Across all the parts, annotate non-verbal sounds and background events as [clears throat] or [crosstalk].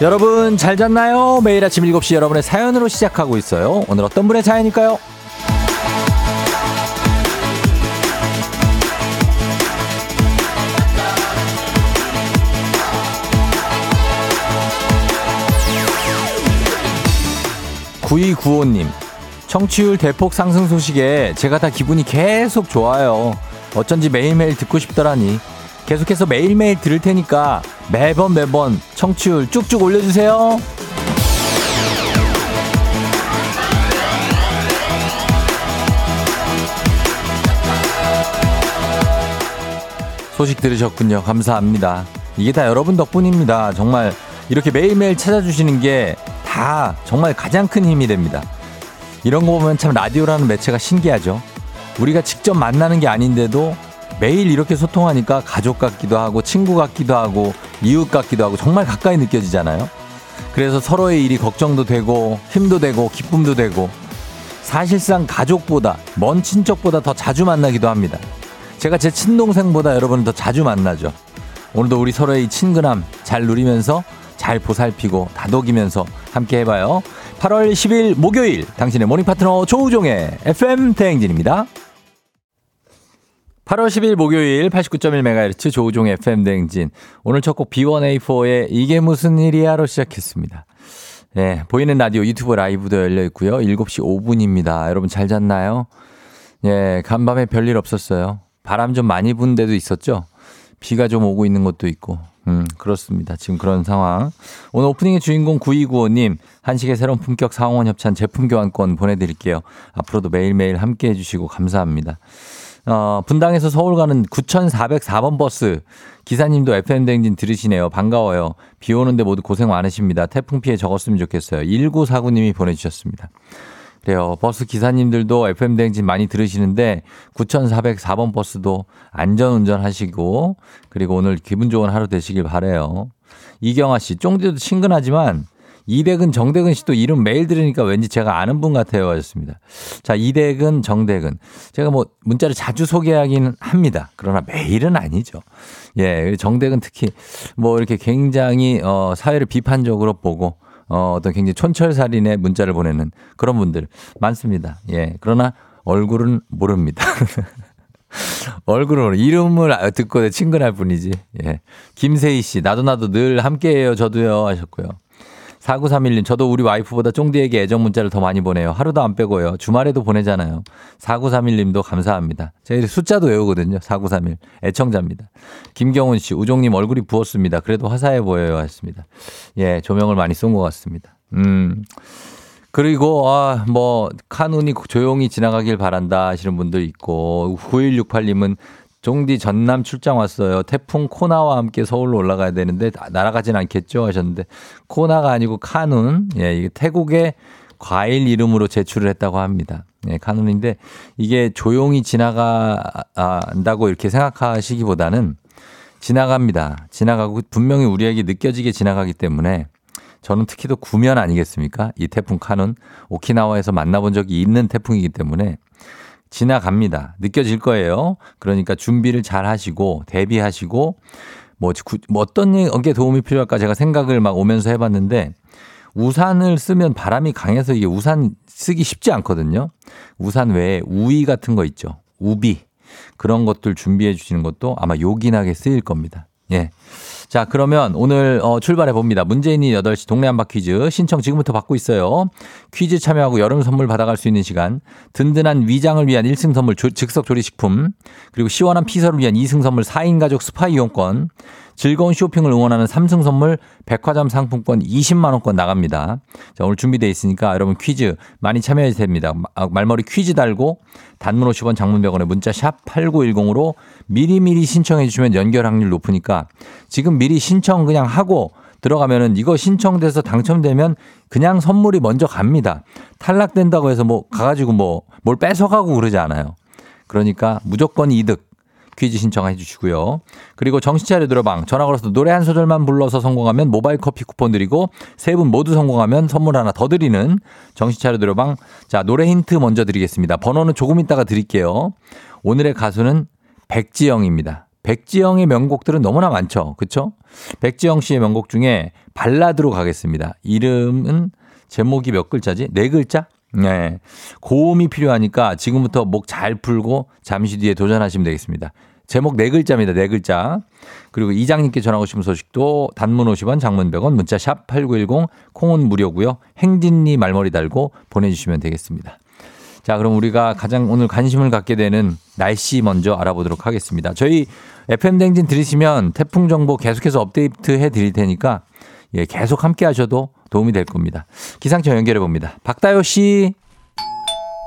여러분 잘 잤나요? 매일 아침 7시 여러분의 사연으로 시작하고 있어요. 오늘 어떤 분의 사연일까요? 9295님, 청취율 대폭 상승 소식에 제가 다 기분이 계속 좋아요. 어쩐지 매일매일 듣고 싶더라니. 계속해서 매일매일 들을 테니까 매번 매번 청취율 쭉쭉 올려주세요. 소식 들으셨군요. 감사합니다. 이게 다 여러분 덕분입니다. 정말 이렇게 매일매일 찾아주시는 게 다 정말 가장 큰 힘이 됩니다. 이런 거 보면 참 라디오라는 매체가 신기하죠. 우리가 직접 만나는 게 아닌데도 매일 이렇게 소통하니까 가족 같기도 하고 친구 같기도 하고 이웃 같기도 하고 정말 가까이 느껴지잖아요. 그래서 서로의 일이 걱정도 되고 힘도 되고 기쁨도 되고 사실상 가족보다 먼 친척보다 더 자주 만나기도 합니다. 제가 제 친동생보다 여러분 더 자주 만나죠. 오늘도 우리 서로의 친근함 잘 누리면서 잘 보살피고 다독이면서 함께 해봐요. 8월 10일 목요일 당신의 모닝 파트너 조우종의 FM 대행진입니다. 8월 10일 목요일 89.1MHz 조우종 FM 대행진. 오늘 첫 곡 B1A4의 이게 무슨 일이야로 시작했습니다. 예, 보이는 라디오 유튜브 라이브도 열려 있고요. 7시 5분입니다. 여러분 잘 잤나요? 예, 간밤에 별일 없었어요. 바람 좀 많이 분 데도 있었죠? 비가 좀 오고 있는 것도 있고. 음, 그렇습니다. 지금 그런 상황. 오늘 오프닝의 주인공 9295님, 한식의 새로운 품격 상원 협찬 제품 교환권 보내드릴게요. 앞으로도 매일매일 함께 해주시고 감사합니다. 어, 분당에서 서울 가는 9404번 버스 기사님도 FM대행진 들으시네요. 반가워요. 비 오는데 모두 고생 많으십니다. 태풍 피해 적었으면 좋겠어요. 1949님이 보내주셨습니다. 그래요. 버스 기사님들도 FM대행진 많이 들으시는데 9404번 버스도 안전 운전하시고 그리고 오늘 기분 좋은 하루 되시길 바래요. 이경아 씨, 쫑디도 친근하지만 이대근, 정대근 씨도 이름 매일 들으니까 왠지 제가 아는 분 같아요. 하셨습니다. 자, 이대근, 정대근. 제가 뭐 문자를 자주 소개하기는 합니다. 그러나 매일은 아니죠. 예, 정대근 특히 뭐 이렇게 굉장히 어, 사회를 비판적으로 보고 어, 어떤 굉장히 촌철살인의 문자를 보내는 그런 분들 많습니다. 예, 그러나 얼굴은 모릅니다. [laughs] 얼굴은 이름을 듣고 친근할 뿐이지. 예. 김세희 씨, 나도 나도 늘 함께해요. 저도요. 하셨고요. 4931님, 저도 우리 와이프보다 쫑디에게 애정 문자를 더 많이 보내요. 하루도 안 빼고요. 주말에도 보내잖아요. 4931님도 감사합니다. 제가 숫자도 외우거든요. 4931. 애청자입니다. 김경훈 씨, 우종님 얼굴이 부었습니다. 그래도 화사해 보여요. 하셨습니다. 예, 조명을 많이 쏜 것 같습니다. 음. 그리고, 아, 뭐, 카눈이 조용히 지나가길 바란다 하시는 분들 있고, 9168님은 종디 전남 출장 왔어요. 태풍 코나와 함께 서울로 올라가야 되는데 날아가진 않겠죠 하셨는데 코나가 아니고 카눈. 예, 이게 태국의 과일 이름으로 제출을 했다고 합니다. 예, 카눈인데 이게 조용히 지나간다고 이렇게 생각하시기보다는 지나갑니다. 지나가고 분명히 우리에게 느껴지게 지나가기 때문에 저는 특히 더 구면 아니겠습니까? 이 태풍 카눈 오키나와에서 만나본 적이 있는 태풍이기 때문에 지나갑니다. 느껴질 거예요. 그러니까 준비를 잘 하시고 대비하시고 뭐, 뭐 어떤 게 도움이 필요할까 제가 생각을 막 오면서 해봤는데 우산을 쓰면 바람이 강해서 이게 우산 쓰기 쉽지 않거든요. 우산 외에 우위 같은 거 있죠. 우비. 그런 것들 준비해 주시는 것도 아마 요긴하게 쓰일 겁니다. 예. 자, 그러면 오늘 어, 출발해 봅니다. 문재인이 8시 동네 한바 퀴즈 신청 지금부터 받고 있어요. 퀴즈 참여하고 여름 선물 받아갈 수 있는 시간. 든든한 위장을 위한 1승 선물 즉석 조리식품. 그리고 시원한 피서를 위한 2승 선물 4인 가족 스파 이용권. 즐거운 쇼핑을 응원하는 3승 선물 백화점 상품권 20만 원권 나갑니다. 자, 오늘 준비되어 있으니까 여러분 퀴즈 많이 참여해 주셔야 됩니다. 아, 말머리 퀴즈 달고 단문 50원 장문 100원에 문자 샵 8910으로 미리미리 신청해 주시면 연결 확률 높으니까 지금 미리 신청 그냥 하고 들어가면은 이거 신청돼서 당첨되면 그냥 선물이 먼저 갑니다. 탈락된다고 해서 뭐 가가지고 뭐 뭘 뺏어가고 그러지 않아요. 그러니까 무조건 이득. 퀴즈 신청해 주시고요. 그리고 정신차려 들어방 전화 걸어서 노래 한 소절만 불러서 성공하면 모바일 커피 쿠폰 드리고 세 분 모두 성공하면 선물 하나 더 드리는 정신차려 들어방 자 노래 힌트 먼저 드리겠습니다. 번호는 조금 이따가 드릴게요. 오늘의 가수는 백지영입니다. 백지영의 명곡들은 너무나 많죠. 그쵸? 백지영 씨의 명곡 중에 발라드로 가겠습니다. 이름은 제목이 몇 글자지? 네 글자? 네. 고음이 필요하니까 지금부터 목 잘 풀고 잠시 뒤에 도전하시면 되겠습니다. 제목 네 글자입니다. 네 글자. 그리고 이장님께 전하고 싶은 소식도 단문 50원, 장문 100원, 문자 샵 8910, 콩은 무료고요. 행진리 말머리 달고 보내주시면 되겠습니다. 자, 그럼 우리가 가장 오늘 관심을 갖게 되는 날씨 먼저 알아보도록 하겠습니다. 저희 FM 댕진 들으시면 태풍 정보 계속해서 업데이트 해 드릴 테니까 예, 계속 함께 하셔도 도움이 될 겁니다. 기상청 연결해 봅니다. 박다요 씨.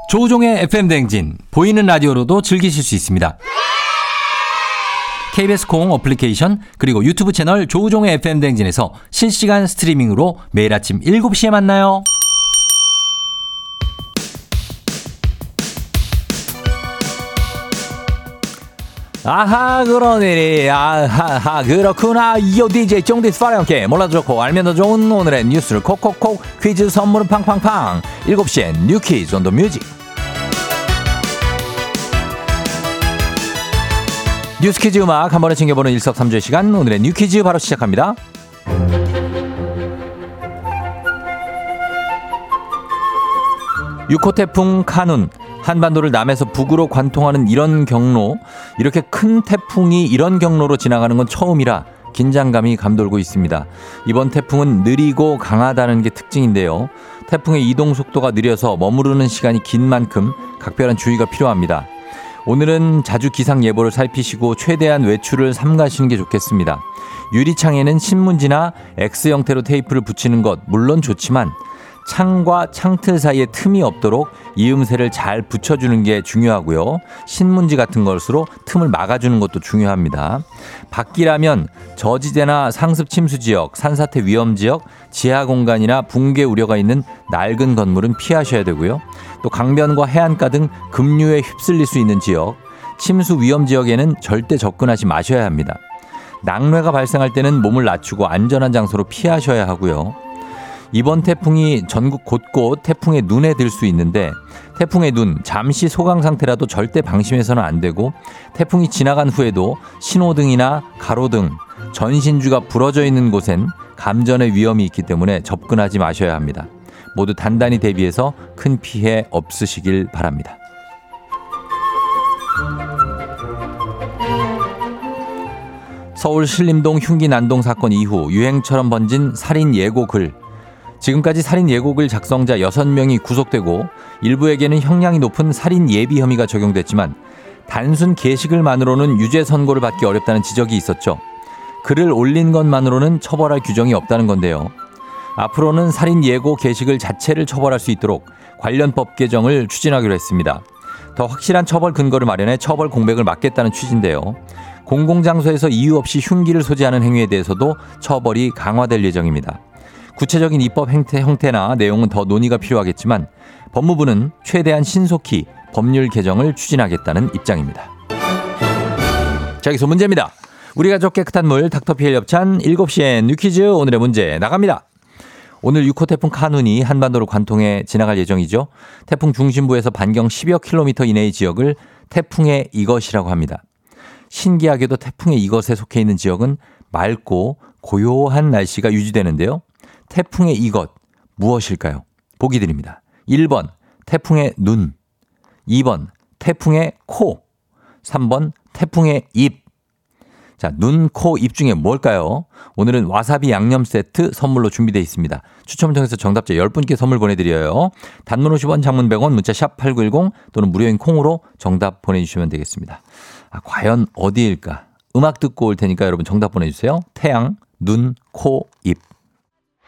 조우종의 FM 댕진 보이는 라디오로도 즐기실 수 있습니다. KBS 콩 어플리케이션 그리고 유튜브 채널 조우종의 FM 댕진에서 실시간 스트리밍으로 매일 아침 7시에 만나요. 아하 그러니 아하하 그렇구나. 이어 DJ 쫑디스 파랑께 몰라도 좋고 알면 더 좋은 오늘의 뉴스를 콕콕콕 퀴즈 선물은 팡팡팡. 7시엔 뉴퀴즈 온 더 뮤직. 뉴스 퀴즈 음악 한 번에 챙겨보는 일석삼조의 시간. 오늘의 뉴퀴즈 바로 시작합니다. 6호 태풍 카눈 한반도를 남에서 북으로 관통하는 이런 경로, 이렇게 큰 태풍이 이런 경로로 지나가는 건 처음이라 긴장감이 감돌고 있습니다. 이번 태풍은 느리고 강하다는 게 특징인데요. 태풍의 이동 속도가 느려서 머무르는 시간이 긴 만큼 각별한 주의가 필요합니다. 오늘은 자주 기상 예보를 살피시고 최대한 외출을 삼가시는 게 좋겠습니다. 유리창에는 신문지나 X 형태로 테이프를 붙이는 것 물론 좋지만 창과 창틀 사이에 틈이 없도록 이음새를 잘 붙여주는 게 중요하고요. 신문지 같은 것으로 틈을 막아주는 것도 중요합니다. 밖이라면 저지대나 상습 침수 지역, 산사태 위험 지역, 지하 공간이나 붕괴 우려가 있는 낡은 건물은 피하셔야 되고요. 또 강변과 해안가 등 급류에 휩쓸릴 수 있는 지역, 침수 위험 지역에는 절대 접근하지 마셔야 합니다. 낙뢰가 발생할 때는 몸을 낮추고 안전한 장소로 피하셔야 하고요. 이번 태풍이 전국 곳곳 태풍의 눈에 들 수 있는데 태풍의 눈 잠시 소강 상태라도 절대 방심해서는 안 되고 태풍이 지나간 후에도 신호등이나 가로등 전신주가 부러져 있는 곳엔 감전의 위험이 있기 때문에 접근하지 마셔야 합니다. 모두 단단히 대비해서 큰 피해 없으시길 바랍니다. 서울 신림동 흉기 난동 사건 이후 유행처럼 번진 살인 예고 글 지금까지 살인 예고글 작성자 6명이 구속되고 일부에게는 형량이 높은 살인 예비 혐의가 적용됐지만 단순 게시글만으로는 유죄 선고를 받기 어렵다는 지적이 있었죠. 글을 올린 것만으로는 처벌할 규정이 없다는 건데요. 앞으로는 살인 예고 게시글 자체를 처벌할 수 있도록 관련 법 개정을 추진하기로 했습니다. 더 확실한 처벌 근거를 마련해 처벌 공백을 막겠다는 취지인데요. 공공장소에서 이유 없이 흉기를 소지하는 행위에 대해서도 처벌이 강화될 예정입니다. 구체적인 입법 형태, 형태나 내용은 더 논의가 필요하겠지만 법무부는 최대한 신속히 법률 개정을 추진하겠다는 입장입니다. 자, 여기서 문제입니다. 우리 가족 깨끗한 물 닥터피엘 협찬 7시엔 뉴퀴즈 오늘의 문제 나갑니다. 오늘 6호 태풍 카눈이 한반도를 관통해 지나갈 예정이죠. 태풍 중심부에서 반경 10여 킬로미터 이내의 지역을 태풍의 이것이라고 합니다. 신기하게도 태풍의 이것에 속해 있는 지역은 맑고 고요한 날씨가 유지되는데요. 태풍의 이것 무엇일까요? 보기 드립니다. 1번 태풍의 눈 2번 태풍의 코 3번 태풍의 입 자, 눈, 코, 입 중에 뭘까요? 오늘은 와사비 양념 세트 선물로 준비되어 있습니다. 추첨을 통해서 정답자 10분께 선물 보내드려요. 단문 50원, 장문 100원, 문자 샵 8910 또는 무료인 콩으로 정답 보내주시면 되겠습니다. 아, 과연 어디일까? 음악 듣고 올 테니까 여러분 정답 보내주세요. 태양, 눈, 코, 입.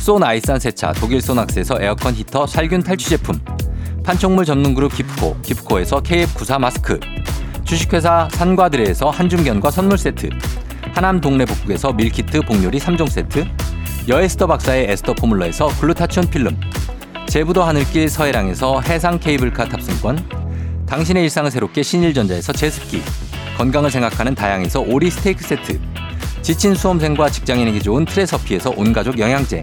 쏜 아이산 세차 독일 소낙스에서 에어컨 히터 살균 탈취 제품. 판촉물 전문 그룹 기프코 기프코에서 KF94 마스크. 주식회사 산과드레에서 한중견과 선물 세트. 하남 동네 북국에서 밀키트 복요리 3종 세트. 여에스더 박사의 에스더 포뮬러에서 글루타치온 필름. 제부도 하늘길 서해랑에서 해상 케이블카 탑승권. 당신의 일상을 새롭게 신일전자에서 제습기. 건강을 생각하는 다향에서 오리 스테이크 세트. 지친 수험생과 직장인에게 좋은 트레서피에서 온가족 영양제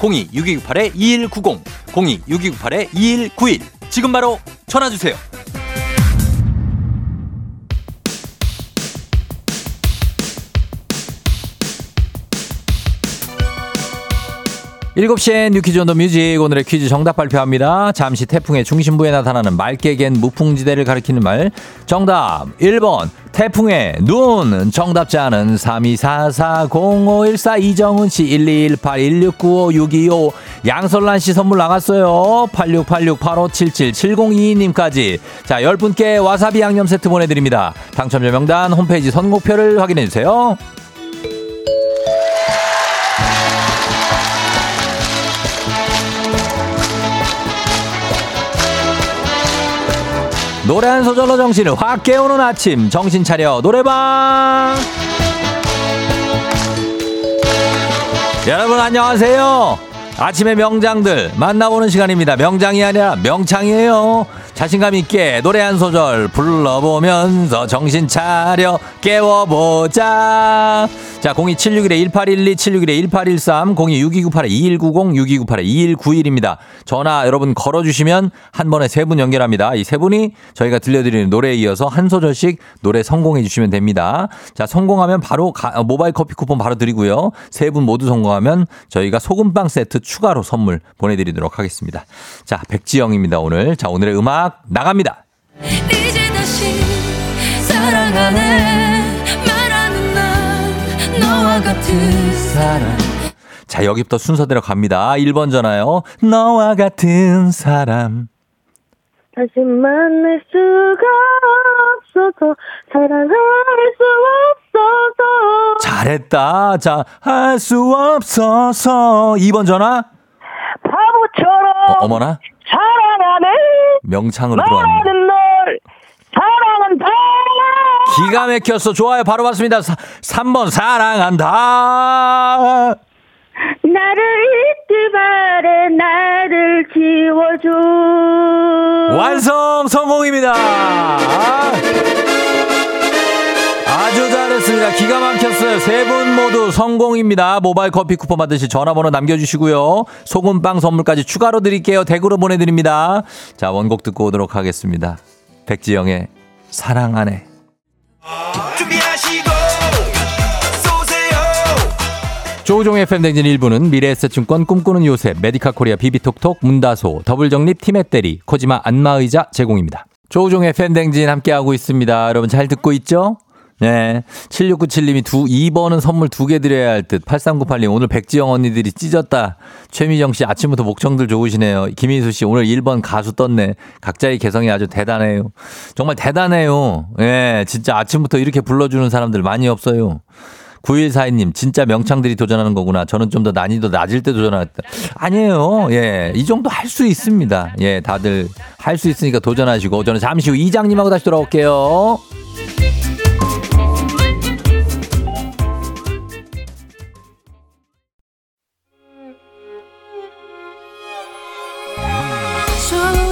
02-6298-2190 02-6298-2191 지금 바로 전화주세요. 7시엔 뉴퀴즈 온더 뮤직 오늘의 퀴즈 정답 발표합니다. 잠시 태풍의 중심부에 나타나는 맑게 갠 무풍지대를 가리키는 말 정답 1번 태풍의 눈 정답자는 32440514 이정은씨 121816956225 양설란씨 선물 나갔어요. 868685777022님까지 자 10분께 와사비 양념 세트 보내드립니다. 당첨자 명단 홈페이지 선곡표를 확인해주세요. 노래 한 소절로 정신을 확 깨우는 아침. 정신 차려. 노래방. 여러분 안녕하세요. 아침의 명장들 만나보는 시간입니다. 명장이 아니라 명창이에요 자신감 있게 노래 한 소절 불러보면서 정신 차려 깨워보자. 자, 02761-1812, 761-1813, 026298-2190, 6298-2191입니다. 전화 여러분 걸어주시면 한 번에 세 분 연결합니다. 이 세 분이 저희가 들려드리는 노래에 이어서 한 소절씩 노래 성공해 주시면 됩니다. 자, 성공하면 바로 가, 모바일 커피 쿠폰 바로 드리고요. 세 분 모두 성공하면 저희가 소금빵 세트 추가로 선물 보내드리도록 하겠습니다. 자, 백지영입니다, 오늘. 자, 오늘의 음악 음악 나갑니다. 자, 여기부터 순서대로 갑니다. 1번 전화요. 너와 같은 사람. 다시 만날 수가 없어서 사랑할 수 없어서 잘했다. 자, 할 수 없어서 2번 전화. 바보처럼 어, 머나 사랑하네 명창으로 들어왔는데. 사랑한다! 기가 막혔어. 좋아요. 바로 봤습니다. 3번 사랑한다. 나를 잊지 말해. 나를 지워줘. 완성 성공입니다. 아 주 잘했습니다. 기가 막혔어요. 세 분 모두 성공입니다. 모바일 커피 쿠폰 받으실 전화번호 남겨주시고요. 소금빵 선물까지 추가로 드릴게요. 댁으로 보내드립니다. 자, 원곡 듣고 오도록 하겠습니다. 백지영의 사랑 안에. 조우종의 FM대행진 1부는 미래에셋증권 꿈꾸는 요새, 메디카 코리아 비비톡톡, 문다소, 더블정립 티맵대리, 코지마 안마의자 제공입니다. 조우종의 FM대행진 함께하고 있습니다. 여러분 잘 듣고 있죠? 네. 7697님이 두, 2번은 선물 두 개 드려야 할 듯. 8398님, 오늘 백지영 언니들이 찢었다. 최미정 씨, 아침부터 목청들 좋으시네요. 김인수 씨, 오늘 1번 가수 떴네. 각자의 개성이 아주 대단해요. 정말 대단해요. 예, 네, 진짜 아침부터 이렇게 불러주는 사람들 많이 없어요. 9142님, 진짜 명창들이 도전하는 거구나. 저는 좀 더 난이도 낮을 때 도전하겠다. 아니에요. 예. 이 정도 할 수 있습니다. 예. 다들 할 수 있으니까 도전하시고. 저는 잠시 후 이장님하고 다시 돌아올게요.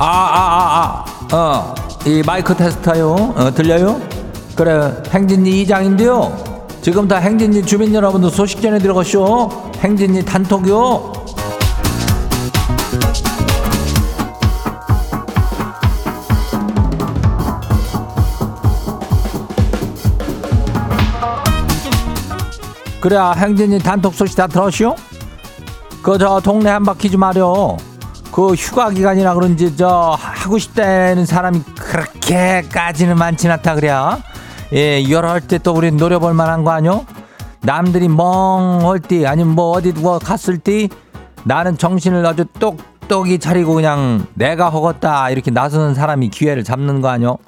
아, 아, 아, 아. 어, 이 마이크 테스터요. 어, 들려요? 그래, 행진이 이장인데요. 지금 다 행진이 주민 여러분들 소식 전해 들어가쇼. 행진이 단톡요. 그래, 행진이 단톡 소식 다 들었쇼? 그저 동네 한 바퀴 좀 하려. 그 휴가 기간이라 그런지 저 하고 싶다는 사람이 그렇게까지는 많진 않다 그래. 예, 이럴 때 또 우리 노려볼 만한 거 아니요? 남들이 멍할 때 아니면 뭐 어디 누가 갔을 때 나는 정신을 아주 똑똑히 차리고 그냥 내가 허겄다 이렇게 나서는 사람이 기회를 잡는 거 아니요?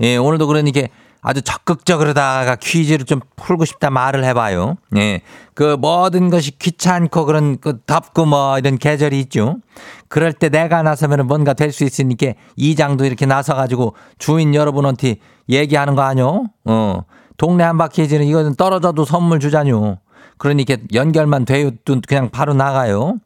예, 오늘도 그러니까 아주 적극적으로다가 퀴즈를 좀 풀고 싶다 말을 해봐요. 예. 그 모든 것이 귀찮고 그런 그 덥고 뭐 이런 계절이 있죠. 그럴 때 내가 나서면 뭔가 될 수 있으니까 이장도 이렇게 나서가지고 주인 여러분한테 얘기하는 거 아니요? 어. 동네 한바퀴즈는 이거는 떨어져도 선물 주자뇨. 그러니까 연결만 돼요. 또 그냥 바로 나가요.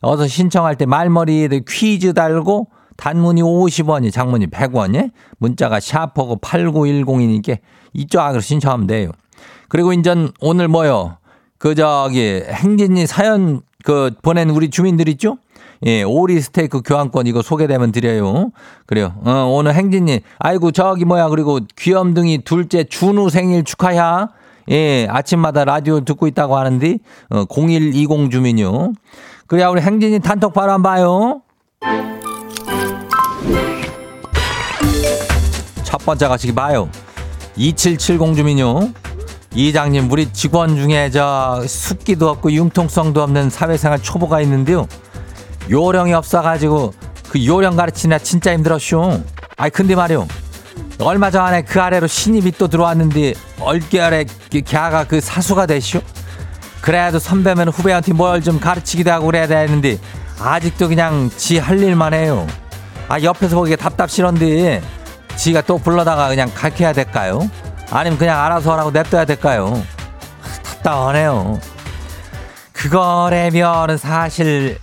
어서 신청할 때 말머리에 퀴즈 달고 단문이 50원이 장문이 100원이 문자가 샤퍼고 8910이니까 이쪽으로 신청하면 돼요. 그리고 인전 오늘 뭐요? 그 저기 행진이 사연 그 보낸 우리 주민들 있죠? 예, 오리 스테이크 교환권 이거 소개되면 드려요. 그래요. 어, 오늘 행진이 아이고 저기 뭐야 그리고 귀염둥이 둘째 준우 생일 축하야. 예, 아침마다 라디오 듣고 있다고 하는데 어, 0120 주민요. 그래야 우리 행진이 단톡 바로 한번 봐요. 첫 번째 가시기 봐요. 2770 주민요. 이장님, 우리 직원 중에 저 숫기도 없고 융통성도 없는 사회생활 초보가 있는데요. 요령이 없어가지고 그 요령 가르치나 진짜 힘들었쇼. 아이, 근데 말이요. 얼마 전에 그 아래로 신입이 또 들어왔는데 얼결에 걔가 그 사수가 됐쇼. 그래도 선배면 후배한테 뭘 좀 가르치기도 하고 그래야 되는데 아직도 그냥 지 할 일만 해요. 아, 옆에서 보기에 답답시런데 지가 또 불러다가 그냥 가르쳐야 될까요? 아니면 그냥 알아서 하라고 냅둬야 될까요? 답답하네요. 그거라면은 사실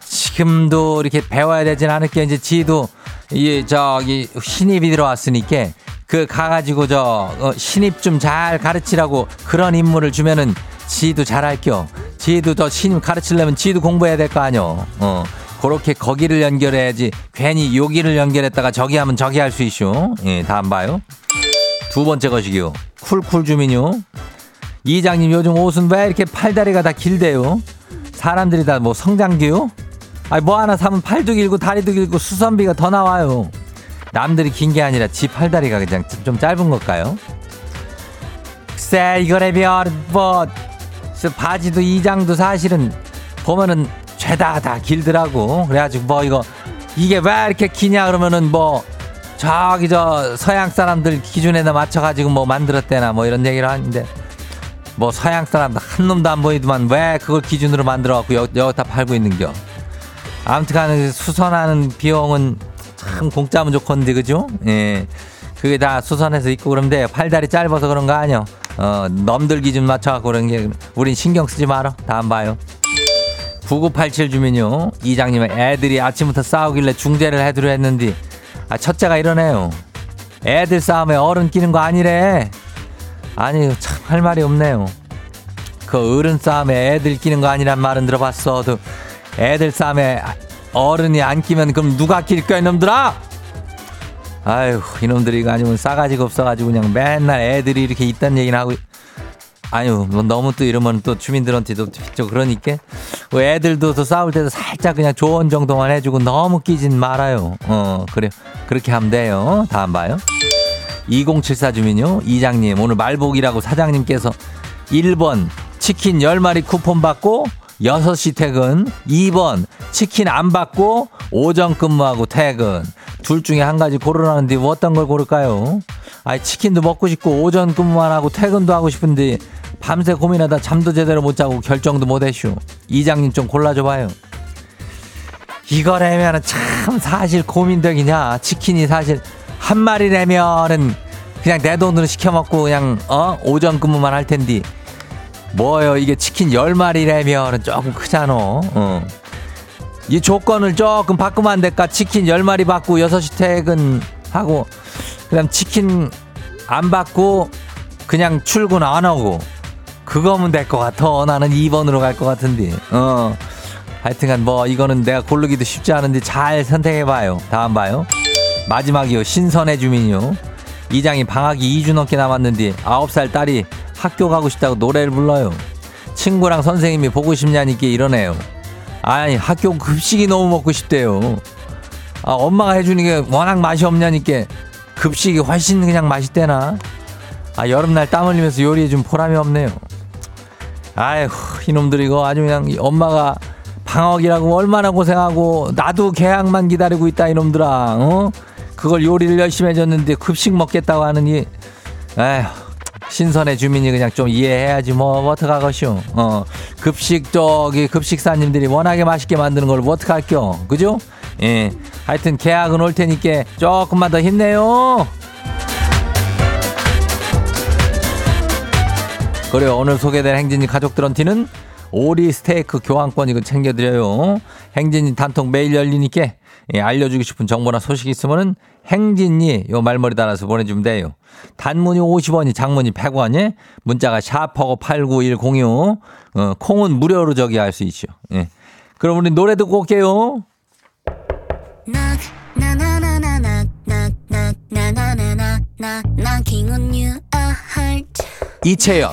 지금도 이렇게 배워야 되진 않을 게 이제 지도 이 저기 신입이 들어왔으니까 그 가가지고 저 어, 신입 좀 잘 가르치라고 그런 임무를 주면은 지도 잘할겨. 지도 저 신입 가르치려면 지도 공부해야 될 거 아니요. 어. 그렇게 거기를 연결해야지 괜히 여기를 연결했다가 저기 하면 저기 할 수 있쇼. 예, 다음 봐요. 두 번째 것이기요. 쿨쿨 주민요. 이장님 요즘 옷은 왜 이렇게 팔다리가 다 길대요? 사람들이 다 뭐 성장기요? 아니 뭐 하나 사면 팔도 길고 다리도 길고 수선비가 더 나와요. 남들이 긴 게 아니라 지 팔다리가 그냥 좀 짧은 걸까요? 글쎄 이거라면 뭐 바지도 이장도 사실은 보면은 죄다 다 길더라고. 그래가지고 뭐 이거 이게 왜 이렇게 기냐 그러면은 뭐 저기 저 서양 사람들 기준에다 맞춰가지고 뭐 만들었대나 뭐 이런 얘기를 하는데 뭐 서양 사람 한 놈도 안 보이더만 왜 그걸 기준으로 만들어갖고 여, 여기다 팔고 있는겨. 아무튼 간에 수선하는 비용은 참 공짜면 좋건데 그죠? 예. 그게 다 수선해서 입고 그러는데 팔다리 짧아서 그런 거 아니요. 어, 넘들 기준 맞춰갖고 그런 게 우린 신경 쓰지 마라. 다음 봐요. 9987 주민요. 이장님은 애들이 아침부터 싸우길래 중재를 해드려 했는데 아, 첫째가 이러네요. 애들 싸움에 어른 끼는 거 아니래. 아니 참 할 말이 없네요. 그 어른 싸움에 애들 끼는 거 아니란 말은 들어봤어 도 애들 싸움에 어른이 안 끼면 그럼 누가 낄까 이놈들아? 아유 이놈들이 이거 아니면 싸가지가 없어가지고 그냥 맨날 애들이 이렇게 있다는 얘기는 하고 아유 뭐 너무 또 이러면 또 주민들한테도 좀 그러니까 뭐 애들도 또 싸울 때도 살짝 그냥 조언 정도만 해주고 너무 끼진 말아요. 어 그래. 그렇게 하면 돼요. 다음 봐요. 2074 주민요. 이장님 오늘 말복이라고 사장님께서 1번 치킨 10마리 쿠폰 받고 6시 퇴근 2번 치킨 안 받고 오전 근무하고 퇴근. 둘 중에 한 가지 고르라는데 뭐 어떤 걸 고를까요? 아니 치킨도 먹고 싶고 오전 근무만 하고 퇴근도 하고 싶은데 밤새 고민하다 잠도 제대로 못 자고 결정도 못 했슈. 이장님 좀 골라줘봐요. 이거라면은 참 사실 고민되기냐. 치킨이 사실 한 마리라면은 그냥 내 돈으로 시켜 먹고 그냥 어 오전 근무만 할 텐디. 뭐요 이게 치킨 열 마리라면은 조금 크잖아. 어. 이 조건을 조금 바꾸면 안 될까? 치킨 열 마리 받고 여섯 시 퇴근하고 그다음 치킨 안 받고 그냥 출근 안 하고 그거면 될 것 같아. 나는 2번으로 갈 것 같은데. 어. 하여튼간 뭐 이거는 내가 고르기도 쉽지 않은데 잘 선택해봐요. 다음 봐요. 마지막이요. 신선해 주민요. 이장이 방학이 2주 넘게 남았는데 9살 딸이 학교 가고 싶다고 노래를 불러요. 친구랑 선생님이 보고 싶냐니까 이러네요. 아니 학교 급식이 너무 먹고 싶대요. 아 엄마가 해주는 게 워낙 맛이 없냐니까 급식이 훨씬 그냥 맛있대나. 아 여름날 땀 흘리면서 요리해 준 보람이 없네요. 아휴 이놈들 이거 아주 그냥 엄마가 방학이라고 얼마나 고생하고 나도 개학만 기다리고 있다 이놈들아 어? 그걸 요리를 열심히 해줬는데 급식 먹겠다고 하느니 에휴 신선해 주민이 그냥 좀 이해해야지 뭐 어떡하겠쇼 어? 급식 저기 급식사님들이 워낙에 맛있게 만드는 걸뭐 어떡할겨 그죠? 예. 하여튼 개학은 올 테니까 조금만 더 힘내요 그래요. 오늘 소개된 행진이 가족들한테는 오리 스테이크 교환권 이거 챙겨드려요. 행진이 단톡 매일 열리니까 예, 알려주고 싶은 정보나 소식 있으면은 행진이 요 말머리 달아서 보내주면 돼요. 단문이 50원이 장문이 100원이 문자가 샤퍼고 89106 어, 콩은 무료로 저기 할 수 있죠. 예. 그럼 우리 노래 듣고 올게요. 이채영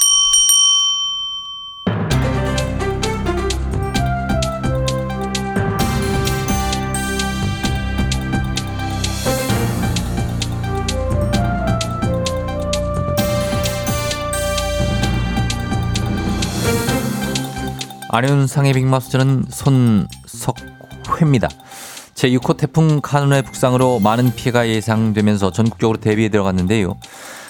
안윤상의 빅마우스는 손석회입니다. 제6호 태풍 카눈의 북상으로 많은 피해가 예상되면서 전국적으로 대비에 들어갔는데요.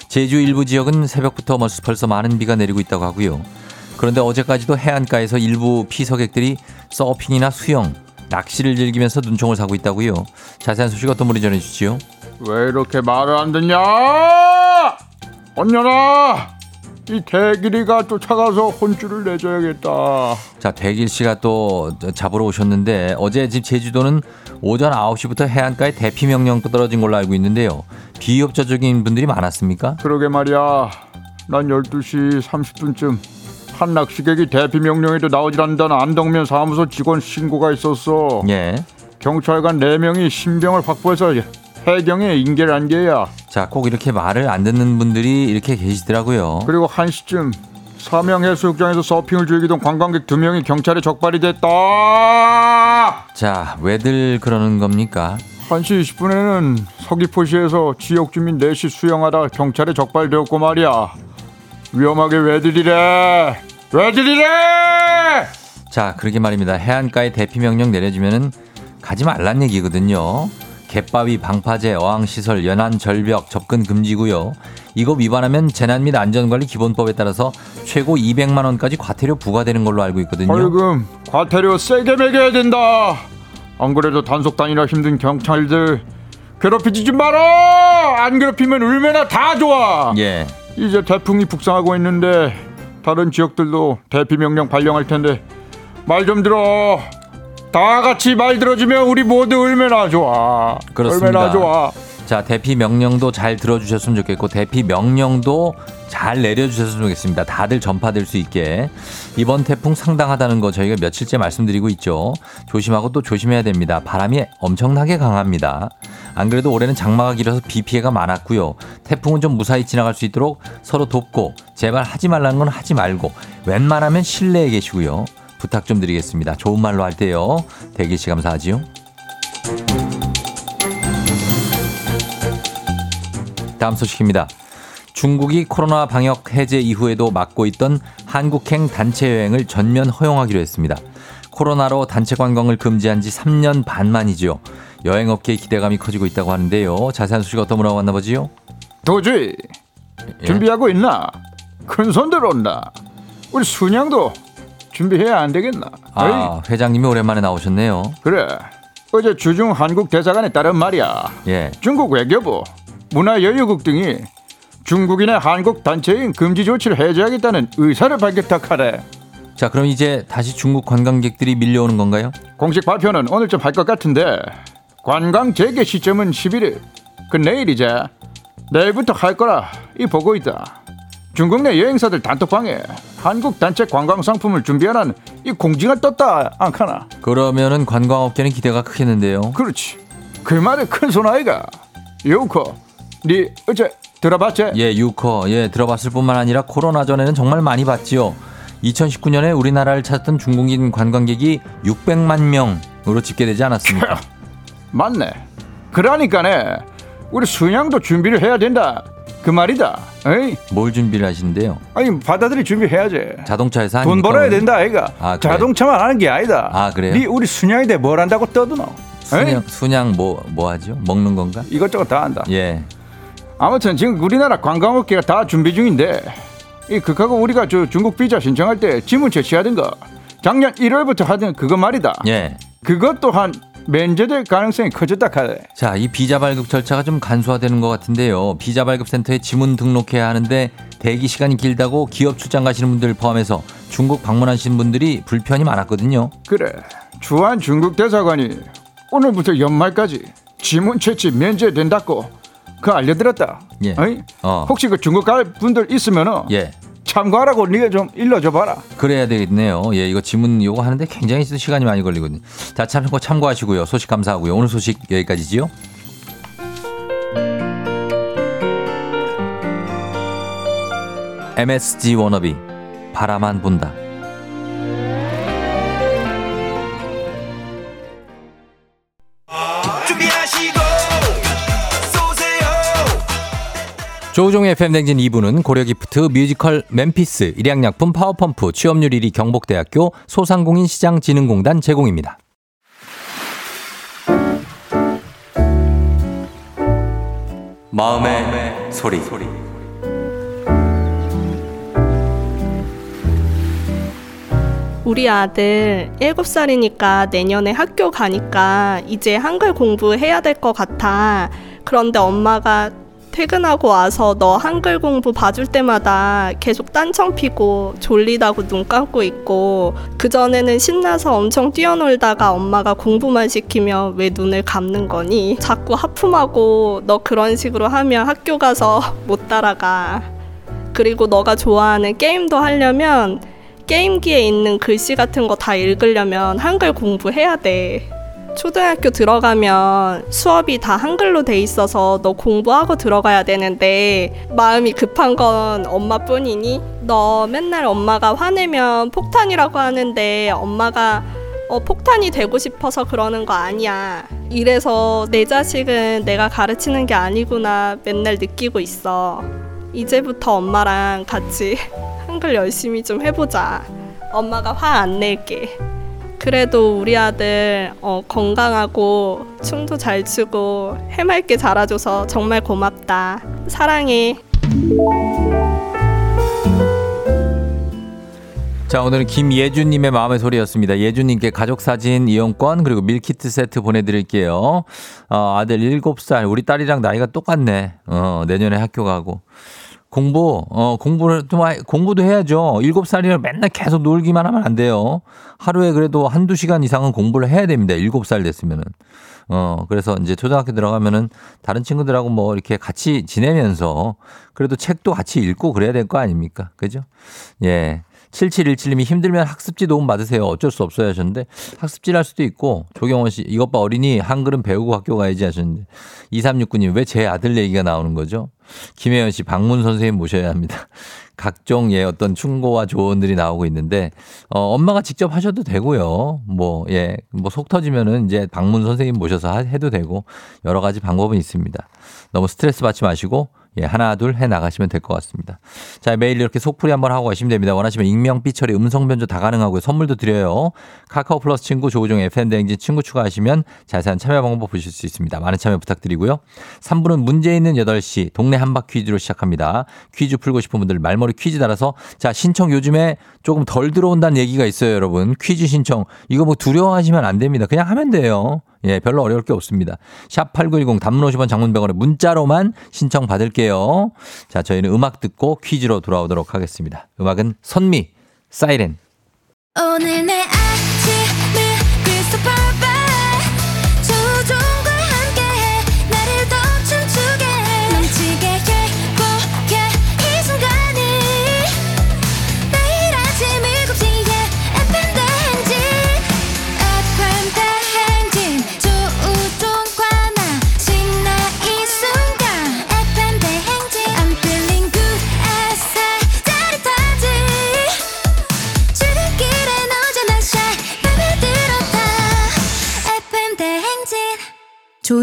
제주 일부 지역은 새벽부터 벌써 많은 비가 내리고 있다고 하고요. 그런데 어제까지도 해안가에서 일부 피서객들이 서핑이나 수영, 낚시를 즐기면서 눈총을 사고 있다고요. 자세한 소식 어떤 분이 전해주시죠? 왜 이렇게 말을 안 듣냐? 언녀라! 이 대길이가 쫓아가서 혼쭐을 내줘야겠다. 자, 대길 씨가 또 잡으러 오셨는데 어제 집 제주도는 오전 9시부터 해안가에 대피 명령 떨어진 걸로 알고 있는데요. 비협조적인 분들이 많았습니까? 그러게 말이야. 난 12시 30분쯤 한 낚시객이 대피 명령에도 나오질 않는다는 안덕면 사무소 직원 신고가 있었어. 예. 경찰관 4명이 신병을 확보해서 해경에 인계를 한 게야. 자, 꼭 이렇게 말을 안 듣는 분들이 이렇게 계시더라고요. 그리고 1시쯤 사명 해수욕장에서 서핑을 즐기던 관광객 2명이 경찰에 적발이 됐다. 자, 왜들 그러는 겁니까? 1시 20분에는 서귀포시에서 지역 주민 넷이 수영하다 경찰에 적발되었고 말이야. 위험하게 왜들이래? 왜들이래? 자, 그러게 말입니다. 해안가에 대피 명령 내려주면은 가지 말란 얘기거든요. 갯바위, 방파제, 어항시설, 연안, 절벽 접근 금지고요. 이거 위반하면 재난 및 안전관리 기본법에 따라서 최고 200만 원까지 과태료 부과되는 걸로 알고 있거든요. 벌금, 과태료 세게 매겨야 된다. 안 그래도 단속 다니라 힘든 경찰들 괴롭히지 좀 마라. 안 괴롭히면 얼마나 다 좋아. 예. 이제 태풍이 북상하고 있는데 다른 지역들도 대피 명령 발령할 텐데 말 좀 들어. 다 같이 말 들어주면 우리 모두 얼마나 좋아. 그렇습니다. 얼마나 좋아. 자, 대피 명령도 잘 들어주셨으면 좋겠고, 대피 명령도 잘 내려주셨으면 좋겠습니다. 다들 전파될 수 있게. 이번 태풍 상당하다는 거 저희가 며칠째 말씀드리고 있죠. 조심하고 또 조심해야 됩니다. 바람이 엄청나게 강합니다. 안 그래도 올해는 장마가 길어서 비 피해가 많았고요. 태풍은 좀 무사히 지나갈 수 있도록 서로 돕고, 제발 하지 말라는 건 하지 말고, 웬만하면 실내에 계시고요. 부탁 좀 드리겠습니다. 좋은 말로 할 때요. 대기 씨 감사하지요. 다음 소식입니다. 중국이 코로나 방역 해제 이후에도 막고 있던 한국행 단체 여행을 전면 허용하기로 했습니다. 코로나로 단체 관광을 금지한 지 3년 반 만이죠. 여행업계의 기대감이 커지고 있다고 하는데요. 자세한 소식 어떤 분하고 만나 보지요? 도주희 예? 준비하고 있나? 큰 손 들어온다. 우리 순양도 준비해야 안 되겠나? 아, 회장님이 오랜만에 나오셨네요. 그래. 어제 주중 한국 대사관에 따른 말이야. 예. 중국 외교부, 문화여유국 등이 중국인의 한국 단체인 금지 조치를 해제하겠다는 의사를 밝혔다 카래. 자, 그럼 이제 다시 중국 관광객들이 밀려오는 건가요? 공식 발표는 오늘쯤 할 것 같은데 관광 재개 시점은 11일. 그 내일이자 내일부터 할 거라 이 보고 있다. 중국 내 여행사들 단톡방에 한국 단체 관광 상품을 준비하라는 이 공지가 떴다 안카나. 그러면은 관광업계는 기대가 크겠는데요. 그렇지. 그 말에 큰손 아이가. 요코, 네 어제 들어봤지? 예, 유커. 예, 들어봤을 뿐만 아니라 코로나 전에는 정말 많이 봤지요. 2019년에 우리나라를 찾았던 중국인 관광객이 600만 명으로 집계되지 않았습니까? [laughs] 맞네. 그러니까네 우리 순양도 준비를 해야 된다. 그 말이다. 에이, 뭘 준비를 하시는데요? 아니 바다들이 준비해야지. 자동차에서 돈 벌어야 된다, 아이가. 아, 그래. 자동차만 하는 게 아니다. 아, 그래요? 네 우리 순양인데 뭘 한다고 떠드노? 순양, 순양 뭐, 뭐 하죠? 먹는 건가? 이것저것 다 한다. 예. 아무튼 지금 우리나라 관광업계가 다 준비 중인데 이 극하고 우리가 저 중국 비자 신청할 때 지문 제시하던 거 작년 1월부터 하던 그거 말이다. 예. 그것 또한 면제될 가능성이 커졌다 카네. 자, 이 비자 발급 절차가 좀 간소화되는 것 같은데요. 비자 발급 센터에 지문 등록해야 하는데 대기 시간이 길다고 기업 출장 가시는 분들 포함해서 중국 방문하시는 분들이 불편이 많았거든요. 그래 주한 중국 대사관이 오늘부터 연말까지 지문 채취 면제된다고 그 알려드렸다. 예. 어이? 어. 혹시 그 중국 갈 분들 있으면은 예. 참고하라고 네가 좀 일러줘 봐라. 그래야 되겠네요. 예, 이거 지문 요거 하는데 굉장히 시간이 많이 걸리거든요. 자, 참고 참고하시고요. 소식 감사하고요. 오늘 소식 여기까지지요. MSG 워너비 바라만 본다. 조우종의 FM대행진 2부는 고려기프트, 뮤지컬 멤피스, 일양약품 파워펌프, 취업률 1위 경복대학교, 소상공인 시장진흥공단 제공입니다. 마음의, 소리. 우리 아들 7살이니까 내년에 학교 가니까 이제 한글 공부해야 될 것 같아. 그런데 엄마가 퇴근하고 와서 너 한글 공부 봐줄 때마다 계속 딴청 피고 졸리다고 눈 감고 있고 그전에는 신나서 엄청 뛰어놀다가 엄마가 공부만 시키면 왜 눈을 감는 거니? 자꾸 하품하고 너 그런 식으로 하면 학교 가서 [laughs] 못 따라가. 그리고 너가 좋아하는 게임도 하려면 게임기에 있는 글씨 같은 거 다 읽으려면 한글 공부해야 돼. 초등학교 들어가면 수업이 다 한글로 돼 있어서 너 공부하고 들어가야 되는데 마음이 급한 건 엄마뿐이니? 너 맨날 엄마가 화내면 폭탄이라고 하는데 엄마가 어, 폭탄이 되고 싶어서 그러는 거 아니야. 이래서 내 자식은 내가 가르치는 게 아니구나 맨날 느끼고 있어. 이제부터 엄마랑 같이 [laughs] 한글 열심히 좀 해보자. 엄마가 화 안 낼게. 그래도 우리 아들 어, 건강하고 춤도 잘 추고 해맑게 자라줘서 정말 고맙다. 사랑해. 자, 오늘은 김예준님의 마음의 소리였습니다. 예준님께 가족 사진 이용권 그리고 밀키트 세트 보내드릴게요. 어, 아들 7살, 우리 딸이랑 나이가 똑같네. 어, 내년에 학교 가고. 공부, 어, 공부를 좀, 하- 공부도 해야죠. 7살이면 맨날 계속 놀기만 하면 안 돼요. 하루에 그래도 한두 시간 이상은 공부를 해야 됩니다. 7살 됐으면은. 어, 그래서 이제 초등학교 들어가면은 다른 친구들하고 뭐 이렇게 같이 지내면서 그래도 책도 같이 읽고 그래야 될 거 아닙니까? 그죠? 예. 7717님이 힘들면 학습지 도움 받으세요. 어쩔 수 없어요 하셨는데 학습지를 할 수도 있고 조경원 씨 이것 봐 어린이 한글은 배우고 학교 가야지 하셨는데 2369님 왜 제 아들 얘기가 나오는 거죠? 김혜연 씨 방문 선생님 모셔야 합니다. [laughs] 각종 예 어떤 충고와 조언들이 나오고 있는데 어 엄마가 직접 하셔도 되고요. 뭐 예 뭐 속 터지면은 이제 방문 선생님 모셔서 하- 해도 되고 여러 가지 방법은 있습니다. 너무 스트레스 받지 마시고 예, 하나, 둘 해 나가시면 될 것 같습니다. 자, 매일 이렇게 속풀이 한번 하고 가시면 됩니다. 원하시면 익명, 삐처리, 음성 변조 다 가능하고요. 선물도 드려요. 카카오 플러스 친구 조우종 FM대행진 친구 추가하시면 자세한 참여 방법 보실 수 있습니다. 많은 참여 부탁드리고요. 3부는 문제 있는 8시 동네 한바 퀴즈로 시작합니다. 퀴즈 풀고 싶은 분들 말머리 퀴즈 달아서 자, 신청 요즘에 조금 덜 들어온다는 얘기가 있어요, 여러분. 퀴즈 신청. 이거 뭐 두려워하시면 안 됩니다. 그냥 하면 돼요. 예, 별로 어려울 게 없습니다. 샵 8910 단문 50원 장문 100원에 문자로만 신청 받을게요. 자, 저희는 음악 듣고 퀴즈로 돌아오도록 하겠습니다. 음악은 선미, 사이렌. 오늘 내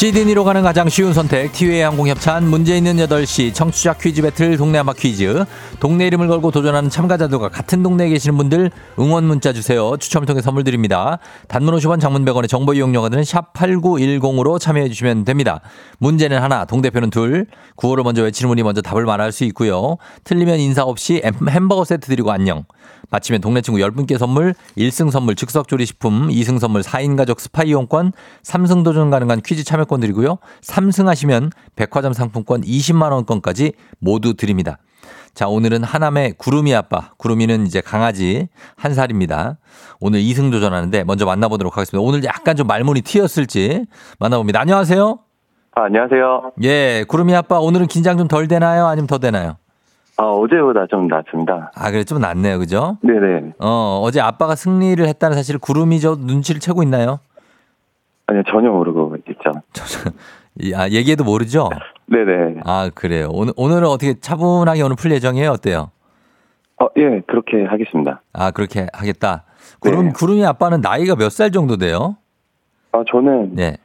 시드니로 가는 가장 쉬운 선택 티웨이 항공 협찬 문제 있는 8시 청취자 퀴즈 배틀 동네 한 바퀴즈. 동네 이름을 걸고 도전하는 참가자들과 같은 동네에 계시는 분들 응원 문자 주세요. 추첨을 통해 선물 드립니다. 단문 50원 장문 100원의 정보 이용료가 드는 샵 8910으로 참여해 주시면 됩니다. 문제는 하나 동대표는 둘. 구호를 먼저 외치는 분이 먼저 답을 말할 수 있고요. 틀리면 인사 없이 햄- 햄버거 세트 드리고 안녕. 맞히면 동네 친구 10분께 선물 1승 선물 즉석조리식품 2승 선물 4인 가족 스파 이용권 3승 도전 가능한 퀴즈 참여 권 드리고요. 3승 하시면 백화점 상품권 20만 원권까지 모두 드립니다. 자 오늘은 하남의 구름이 아빠. 구름이는 이제 강아지 한 살입니다. 오늘 2승 도전하는데 먼저 만나보도록 하겠습니다. 오늘 약간 좀 말문이 튀었을지 만나봅니다. 안녕하세요. 아, 안녕하세요. 예 구름이 아빠 오늘은 긴장 좀 덜 되나요? 아니면 더 되나요? 아, 어제보다 좀 낫습니다. 아 그래 좀 낫네요. 그죠? 네네. 어, 어제 아빠가 승리를 했다는 사실을 구름이 저 눈치를 채고 있나요? 아니요, 전혀 모르고 아, 얘기해도 모르죠? 네네. 아, 그래요. 오늘, 오늘은 어떻게 차분하게 오늘 풀 예정이에요? 어때요? 어, 예, 그렇게 하겠습니다. 아, 그렇게 하겠다. 구름, 네. 구름이 아빠는 나이가 몇 살 정도 돼요? 아, 저는, 네.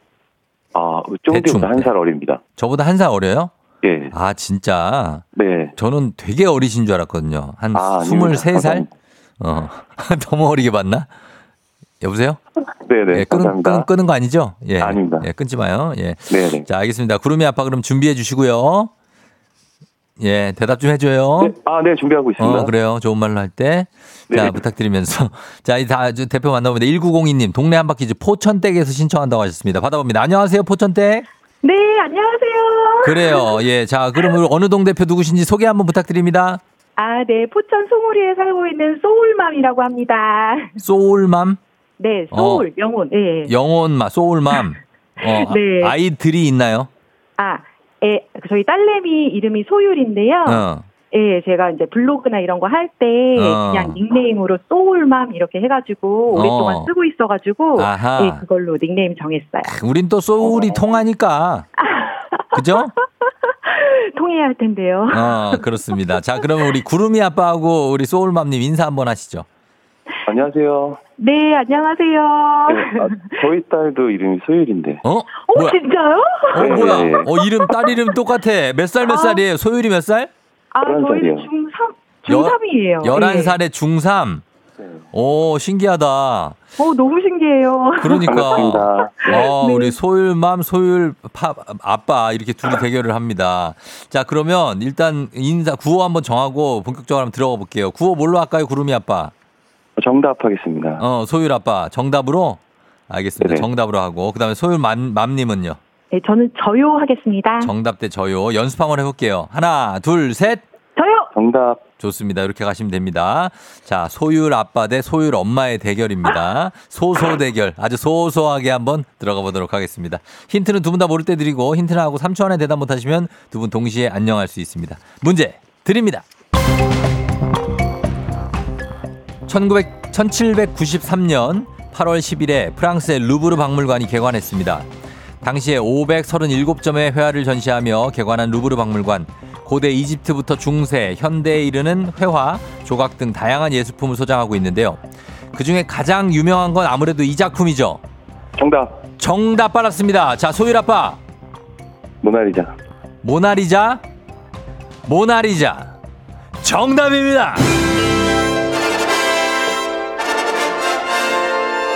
아, 대충, 쫑디보다 한 네. 살 어립니다. 저보다 한 살 어려요? 예. 아, 진짜. 네. 저는 되게 어리신 줄 알았거든요. 한 아, 아닙니다. 23살? 어. [laughs] 너무 어리게 봤나? 여보세요? 네네. 예, 끄는, 감사합니다. 끄는, 끄는 거 아니죠? 예. 아닙니다. 예, 끊지 마요. 예. 네네. 자, 알겠습니다. 구름이 아빠 그럼 준비해 주시고요. 예, 대답 좀 해줘요. 네. 아, 네, 준비하고 있습니다. 어, 그래요. 좋은 말로 할 때. 자, 네. 부탁드리면서. [laughs] 자, 이 다, 저 대표 만나봅니다. 1902님, 동네 한바퀴즈 포천댁에서 신청한다고 하셨습니다. 받아봅니다. 안녕하세요, 포천댁. 네, 안녕하세요. 그래요. 예. 자, 그럼 어느 동 대표 누구신지 소개 한번 부탁드립니다. 아, 네, 포천 송우리에 살고 있는 소울맘이라고 합니다. 소울맘, 네, 소울, 영혼, 예. 영혼마, 소울맘. [laughs] 어, 네. 아이들이 있나요? 아, 예, 저희 딸내미 이름이 소율인데요. 어. 예, 제가 이제 블로그나 이런 거 할때 어. 그냥 닉네임으로 소울맘 이렇게 해가지고 오랫동안 어. 쓰고 있어가지고 아하. 예, 그걸로 닉네임 정했어요. 우린 또 소울이 통하니까. [laughs] 그죠? 통해야 할 텐데요. 어, 그렇습니다. 자, 그러면 우리 구름이 아빠하고 우리 소울맘님 인사 한번 하시죠. 안녕하세요. 네, 안녕하세요. 네, 아, 저희 딸도 이름이 소율인데. 어? 어, 뭐야? 진짜요? 어, 네, 뭐야? 네. 어, 이름, 딸 이름 똑같아. 몇 살 몇 아. 살이에요? 소율이 몇 살? 아, 저희는 살이요. 중3, 중3이에요. 예. 11살에 중3. 네. 오, 신기하다. 어, 너무 신기해요. 그러니까. 어, 네. 우리 소율맘, 소율 파, 아빠 이렇게 둘이 대결을 합니다. 자, 그러면 일단 인사 구호 한번 정하고 본격적으로 한번 들어가 볼게요. 구호 뭘로 할까요? 구름이 아빠. 정답 하겠습니다. 어, 소율 아빠. 정답으로? 알겠습니다. 네네. 정답으로 하고. 그다음에 소율 맘, 맘님은요? 네, 저는 저요 하겠습니다. 정답 대 저요. 연습 한번 해볼게요. 하나, 둘, 셋. 저요! 정답. 좋습니다. 이렇게 가시면 됩니다. 자, 소율 아빠 대 소율 엄마의 대결입니다. 소소 대결. 아주 소소하게 한번 들어가 보도록 하겠습니다. 힌트는 두 분 다 모를 때 드리고 힌트는 하고 3초 안에 대답 못 하시면 두 분 동시에 안녕할 수 있습니다. 문제 드립니다. 1900, 1793년 8월 10일에 프랑스의 루브르 박물관이 개관했습니다. 당시에 537점의 회화를 전시하며 개관한 루브르 박물관. 고대 이집트부터 중세, 현대에 이르는 회화, 조각 등 다양한 예술품을 소장하고 있는데요. 그 중에 가장 유명한 건 아무래도 이 작품이죠. 정답. 정답 빨았습니다. 자, 소율 아빠. 모나리자. 모나리자? 모나리자. 정답입니다.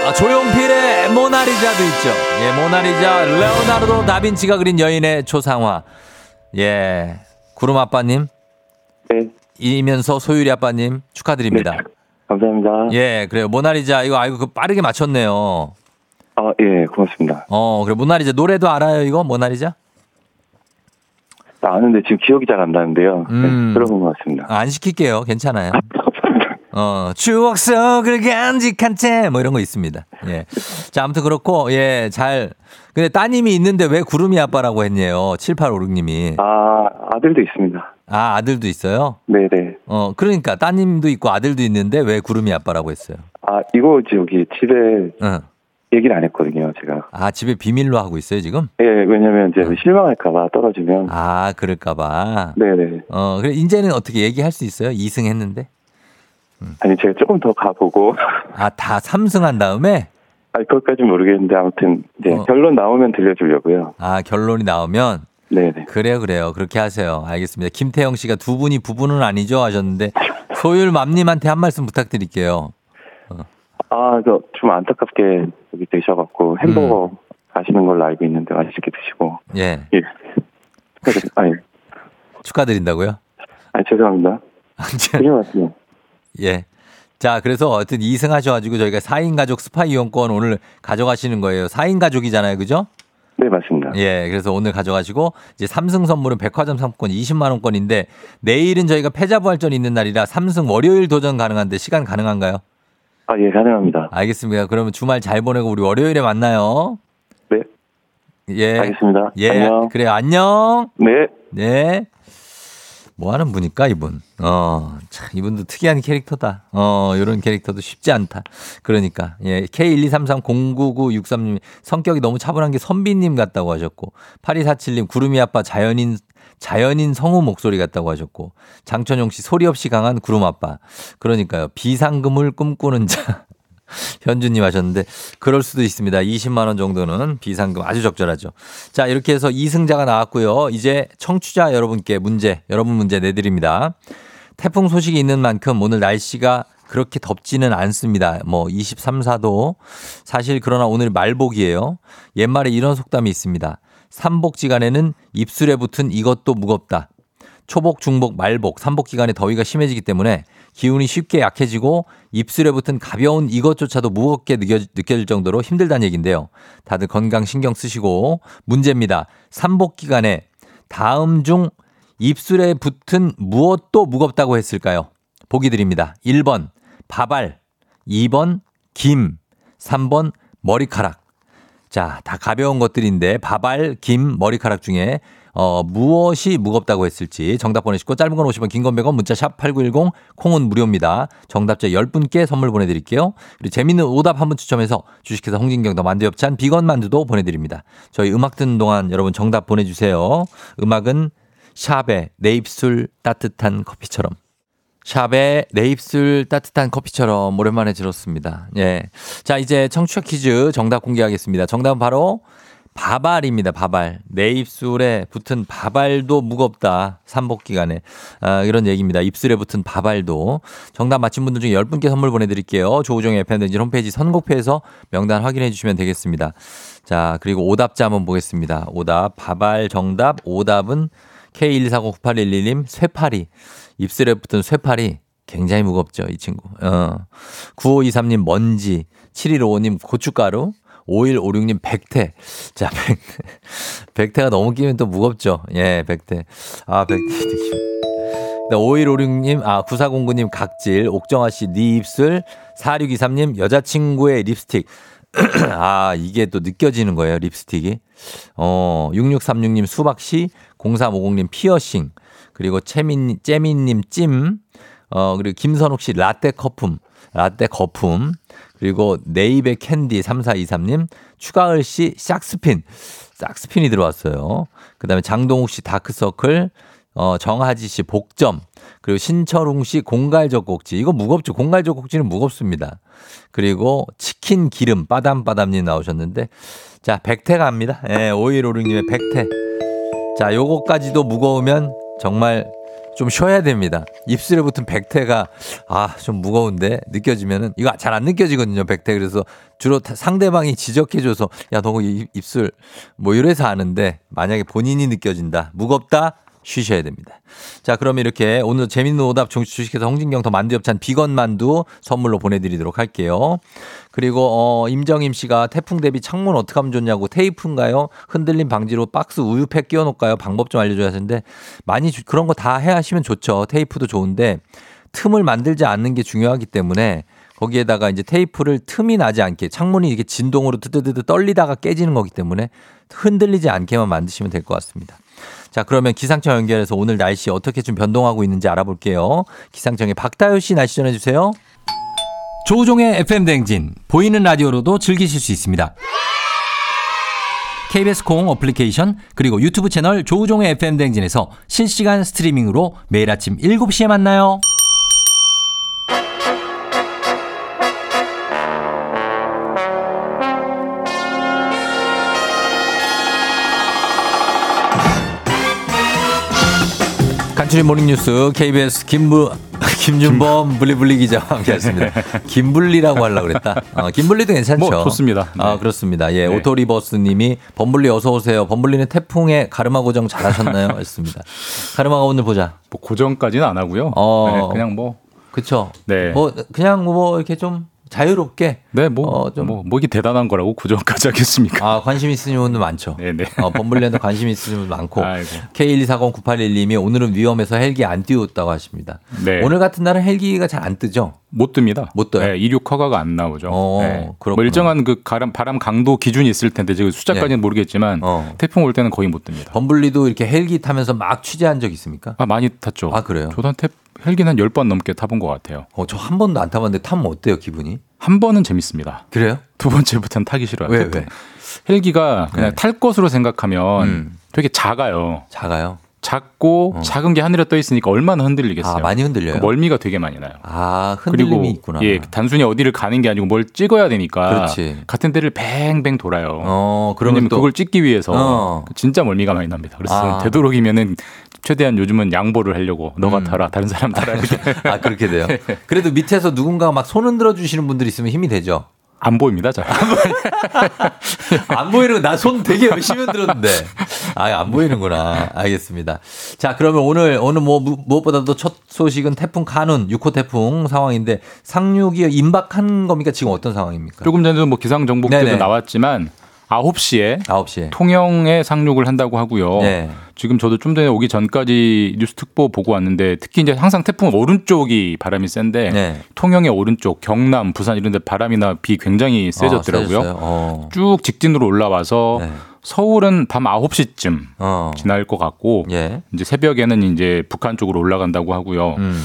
아, 조용필의 모나리자도 있죠. 예, 모나리자 레오나르도 다빈치가 그린 여인의 초상화. 예, 구름 아빠님 네. 이면서 소율이 아빠님 축하드립니다. 네. 감사합니다. 예, 그래요. 모나리자 이거 아이고 그 빠르게 맞췄네요. 아, 예, 고맙습니다. 어, 그래 모나리자 노래도 알아요 이거 모나리자? 나 아는데 지금 기억이 잘 안 나는데요. 음. 네, 들어본 것 같습니다. 아, 안 시킬게요. 괜찮아요. [laughs] 어, 추억 속을 간직한 채, 뭐 이런 거 있습니다. 예. 자, 아무튼 그렇고, 예, 잘. 근데 따님이 있는데 왜 구름이 아빠라고 했네요. 7856님이. 아, 아들도 있습니다. 아, 아들도 있어요? 네네. 어, 그러니까 따님도 있고 아들도 있는데 왜 구름이 아빠라고 했어요? 아, 이거 저기 집에 응. 얘기를 안 했거든요, 제가. 아, 집에 비밀로 하고 있어요, 지금? 예, 왜냐면 이제 어. 실망할까봐 떨어지면. 아, 그럴까봐. 네네. 어, 그래, 이제는 어떻게 얘기할 수 있어요? 2승 했는데? 아니, 제가 조금 더 가보고. [laughs] 아, 다 3승 한 다음에? 아니, 그것까지 모르겠는데, 아무튼, 이제 어. 결론 나오면 들려주려고요. 아, 결론이 나오면? 네네. 그래요, 그래요. 그렇게 하세요. 알겠습니다. 김태영 씨가 두 분이 부부는 아니죠? 하셨는데, [laughs] 소율 맘님한테 한 말씀 부탁드릴게요. 아, 저 좀 안타깝게 여기 되셔갖고 햄버거 가시는 걸로 알고 있는데 맛있게 드시고. 예. 예. 축하드립니다. [laughs] 아니, 축하드린다고요? 아니, 죄송합니다. 맞습니다. 예. 자, 그래서 어쨌든 2승 하셔가지고 저희가 4인 가족 스파 이용권 오늘 가져가시는 거예요. 4인 가족이잖아요. 그죠? 네, 맞습니다. 예. 그래서 오늘 가져가시고 이제 3승 선물은 백화점 상품권 20만 원권인데 내일은 저희가 패자부활전이 있는 날이라 3승 월요일 도전 가능한데 시간 가능한가요? 아, 예, 가능합니다. 알겠습니다. 그러면 주말 잘 보내고 우리 월요일에 만나요. 네, 예. 알겠습니다. 예. 안녕. 그래요. 안녕. 네. 네. 뭐 하는 분일까, 이분? 어, 참, 이분도 특이한 캐릭터다. 어, 요런 캐릭터도 쉽지 않다. 그러니까. 예, K123309963님, 성격이 너무 차분한 게 선비님 같다고 하셨고, 8247님, 구름이 아빠 자연인, 자연인 성우 목소리 같다고 하셨고, 장천용 씨, 소리 없이 강한 구름 아빠. 그러니까요. 비상금을 꿈꾸는 자. 현주님 하셨는데 그럴 수도 있습니다. 20만 원 정도는 비상금 아주 적절하죠. 자 이렇게 해서 2승자가 나왔고요. 이제 청취자 여러분께 문제 여러분 문제 내드립니다. 태풍 소식이 있는 만큼 오늘 날씨가 그렇게 덥지는 않습니다. 뭐 23, 4도. 사실 그러나 오늘 말복이에요. 옛말에 이런 속담이 있습니다. 삼복지간에는 입술에 붙은 이것도 무겁다. 초복, 중복, 말복, 삼복 기간에 더위가 심해지기 때문에 기운이 쉽게 약해지고 입술에 붙은 가벼운 이것조차도 무겁게 느껴, 느껴질 정도로 힘들다는 얘기인데요. 다들 건강 신경 쓰시고 문제입니다. 삼복 기간에 다음 중 입술에 붙은 무엇도 무겁다고 했을까요? 보기 드립니다. 1번 바발, 2번 김, 3번 머리카락. 자, 다 가벼운 것들인데 바발, 김, 머리카락 중에 어, 무엇이 무겁다고 했을지 정답 보내시고 짧은 건 50원, 긴 건 100원, 문자 샵 8910 콩은 무료입니다. 정답자 10분께 선물 보내드릴게요. 그리고 재밌는 오답 한 분 추첨해서 주식회사 홍진경 더 만두 엽찬 비건 만두도 보내드립니다. 저희 음악 듣는 동안 여러분 정답 보내주세요. 음악은 샵의 내 입술 따뜻한 커피처럼. 샵의 내 입술 따뜻한 커피처럼 오랜만에 들었습니다. 예. 자, 이제 청취자 퀴즈 정답 공개하겠습니다. 정답은 바로 바발입니다. 바발. 내 입술에 붙은 바발도 무겁다. 삼복 기간에. 아, 이런 얘기입니다. 입술에 붙은 바발도. 정답 맞힌 분들 중에 10분께 선물 보내드릴게요. 조우종의 FM댕진 홈페이지 선곡표에서 명단 확인해 주시면 되겠습니다. 자, 그리고 오답자 한번 보겠습니다. 오답. 바발 정답. 오답은 K124098111님 쇠파리. 입술에 붙은 쇠파리. 굉장히 무겁죠, 이 친구. 어. 9523님 먼지. 7155님 고춧가루. 5156님 백태. 자, 백태. [laughs] 백태가 너무 끼면 또 무겁죠. 예, 백태. 아, 백태. 5156님, 아, 9409님 각질. 옥정아 씨, 네 입술. 4623님 여자친구의 립스틱. [clears throat] 아, 이게 또 느껴지는 거예요, 립스틱이. 어, 6636님 수박씨. 0350님 피어싱. 그리고 채민, 째민님 찜, 어, 그리고 김선욱 씨 라떼 거품, 라떼 거품, 그리고 네이베 캔디 3423님, 추가을 씨 샥스핀, 싹스핀이 들어왔어요. 그 다음에 장동욱 씨 다크서클, 어, 정하지 씨 복점, 그리고 신철웅 씨 공갈젖꼭지. 이거 무겁죠. 공갈젖꼭지는 무겁습니다. 그리고 치킨 기름 빠담빠담님 나오셨는데, 자, 백태 갑니다. 예, 5156님의 백태. 자, 요거까지도 무거우면 정말 좀 쉬어야 됩니다. 입술에 붙은 백태가 아, 좀 무거운데 느껴지면은 이거 잘 안 느껴지거든요, 백태. 그래서 주로 다- 상대방이 지적해 줘서 야, 너 입- 입술 뭐 이래서 아는데 만약에 본인이 느껴진다. 무겁다. 쉬셔야 됩니다. 자, 그럼 이렇게 오늘 재밌는 오답 중- 주식회사 홍진경 더 만두엽찬 비건 만두 선물로 보내드리도록 할게요. 그리고 어, 임정임 씨가 태풍 대비 창문 어떻게 하면 좋냐고 테이프인가요? 흔들림 방지로 박스 우유팩 끼워놓을까요? 방법 좀 알려줘야 하는데 많이 주- 그런 거 다 해 하시면 좋죠. 테이프도 좋은데 틈을 만들지 않는 게 중요하기 때문에 거기에다가 이제 테이프를 틈이 나지 않게 창문이 이렇게 진동으로 뜨뜨뜨 떨리다가 깨지는 거기 때문에 흔들리지 않게만 만드시면 될 것 같습니다. 자, 그러면 기상청 연결해서 오늘 날씨 어떻게 좀 변동하고 있는지 알아볼게요. 기상청의 박다효 씨 날씨 전해주세요. 조우종의 FM 댕진 보이는 라디오로도 즐기실 수 있습니다. KBS 콩 어플리케이션 그리고 유튜브 채널 조우종의 FM 댕진에서 실시간 스트리밍으로 매일 아침 7시에 만나요. 간추린 모닝뉴스 KBS 김부 [laughs] 김준범 블리블리 기자와 함께했습니다. [laughs] 김블리라고 하려고 그랬다. 어, 김블리도 괜찮죠. 뭐 좋습니다. 네. 아 그렇습니다. 예 네. 오토리버스님이 범블리 어서 오세요. 범블리는 태풍에 가르마 고정 잘하셨나요? [laughs] 했습니다. 가르마가 오늘 보자. 뭐 고정까지는 안 하고요. 어. 네, 그냥 뭐 그쵸? 네. 뭐 그냥 뭐 이렇게 좀 자유롭게. 네, 뭐, 어, 좀- 뭐, 뭐 이게 대단한 거라고 고정까지 하겠습니까? 아 관심 있으신 분들 많죠. 네, 네. 어, 범블리한테 관심 있으신 분들 많고. 아이고. K1240981님이 오늘은 위험해서 헬기 안 띄웠다고 하십니다. 네. 오늘 같은 날은 헬기가 잘 안 뜨죠? 못 뜹니다. 못 떠요? 네, 이륙 허가가 안 나오죠. 어, 네. 뭐 일정한 그 바람, 바람 강도 기준이 있을 텐데 지금 숫자까지는 네. 모르겠지만 어. 태풍 올 때는 거의 못 뜹니다. 범블리도 이렇게 헬기 타면서 막 취재한 적 있습니까? 아, 많이 탔죠. 아, 그래요? 저도 한 태, 헬기는 한 10번 넘게 타본 것 같아요. 어, 저 한 번도 안 타봤는데 타면 어때요, 기분이? 한 번은 재밌습니다. 그래요? 두 번째부터는 타기 싫어요. 왜. 왜? 헬기가 그냥 네. 탈 것으로 생각하면 음. 되게 작아요. 작아요? 작고 어. 작은 게 하늘에 떠 있으니까 얼마나 흔들리겠어요. 아, 많이 흔들려요? 그 멀미가 되게 많이 나요. 아, 흔들림이 그리고 있구나. 예, 단순히 어디를 가는 게 아니고 뭘 찍어야 되니까 그렇지. 같은 데를 뱅뱅 돌아요. 어, 그러면 또 그걸 찍기 위해서 어. 진짜 멀미가 많이 납니다. 그래서 아. 되도록이면은 최대한 요즘은 양보를 하려고 너가 음. 타라 다른 사람 타라 [laughs] 이렇게 아, 그렇게 돼요. [laughs] 그래도 밑에서 누군가 막 손 흔들어 주시는 분들 있으면 힘이 되죠. 안 보입니다. 잘. [laughs] 안 보이는 거나손 되게 열심히 흔들었는데. 아, 안 보이는구나. 알겠습니다. 자, 그러면 오늘, 오늘 뭐, 무- 무엇보다도 첫 소식은 태풍 카눈, 6호 태풍 상황인데 상륙이 임박한 겁니까? 지금 어떤 상황입니까? 조금 전에도 뭐 기상 정보께도 네네. 나왔지만 9시에 9시에. 통영에 상륙을 한다고 하고요. 네. 지금 저도 좀 전에 오기 전까지 뉴스 특보 보고 왔는데 특히 이제 항상 태풍 오른쪽이 바람이 센데 네. 통영의 오른쪽, 경남, 부산 이런 데 바람이나 비 굉장히 세졌더라고요. 어, 세졌어요? 어. 쭉 직진으로 올라와서 네. 서울은 밤 9시쯤 어. 지날 것 같고 예. 이제 새벽에는 이제 북한 쪽으로 올라간다고 하고요. 음.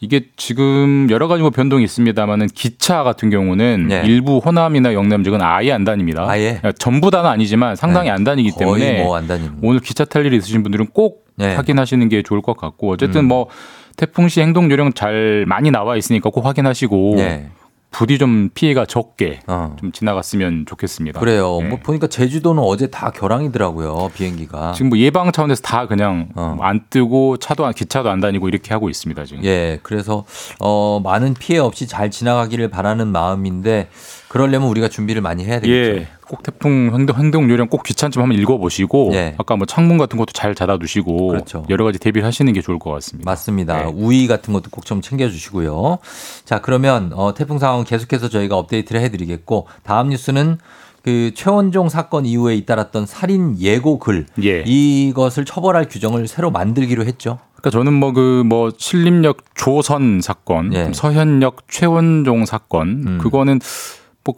이게 지금 여러 가지 뭐 변동이 있습니다만은 기차 같은 경우는 네. 일부 호남이나 영남 지역은 아예 안 다닙니다. 아예? 그러니까 전부 다는 아니지만 상당히 네. 안 다니기 때문에 뭐안 다니는. 오늘 기차 탈 일이 있으신 분들은 꼭 네. 확인하시는 게 좋을 것 같고 어쨌든 음. 뭐 태풍 시 행동 요령 잘 많이 나와 있으니까 꼭 확인하시고 네. 부디 좀 피해가 적게 어. 좀 지나갔으면 좋겠습니다. 그래요. 네. 뭐 보니까 제주도는 어제 다 결항이더라고요. 비행기가. 지금 뭐 예방 차원에서 다 그냥 어. 안 뜨고 차도 안 기차도 안 다니고 이렇게 하고 있습니다 지금. 예, 그래서 어 많은 피해 없이 잘 지나가기를 바라는 마음인데 그러려면 우리가 준비를 많이 해야 되겠죠. 예, 꼭 태풍 행동, 행동 요령 꼭 귀찮지만 한번 읽어보시고 예. 아까 뭐 창문 같은 것도 잘 닫아두시고 그렇죠. 여러 가지 대비를 하시는 게 좋을 것 같습니다. 맞습니다. 네. 우위 같은 것도 꼭 좀 챙겨주시고요. 자, 그러면 어, 태풍 상황 계속해서 저희가 업데이트를 해드리겠고 다음 뉴스는 그 최원종 사건 이후에 잇따랐던 살인 예고 글 예. 이것을 처벌할 규정을 새로 만들기로 했죠. 그러니까 저는 뭐 그뭐 신림역 조선 사건, 예. 서현역 최원종 사건 음. 그거는 뭐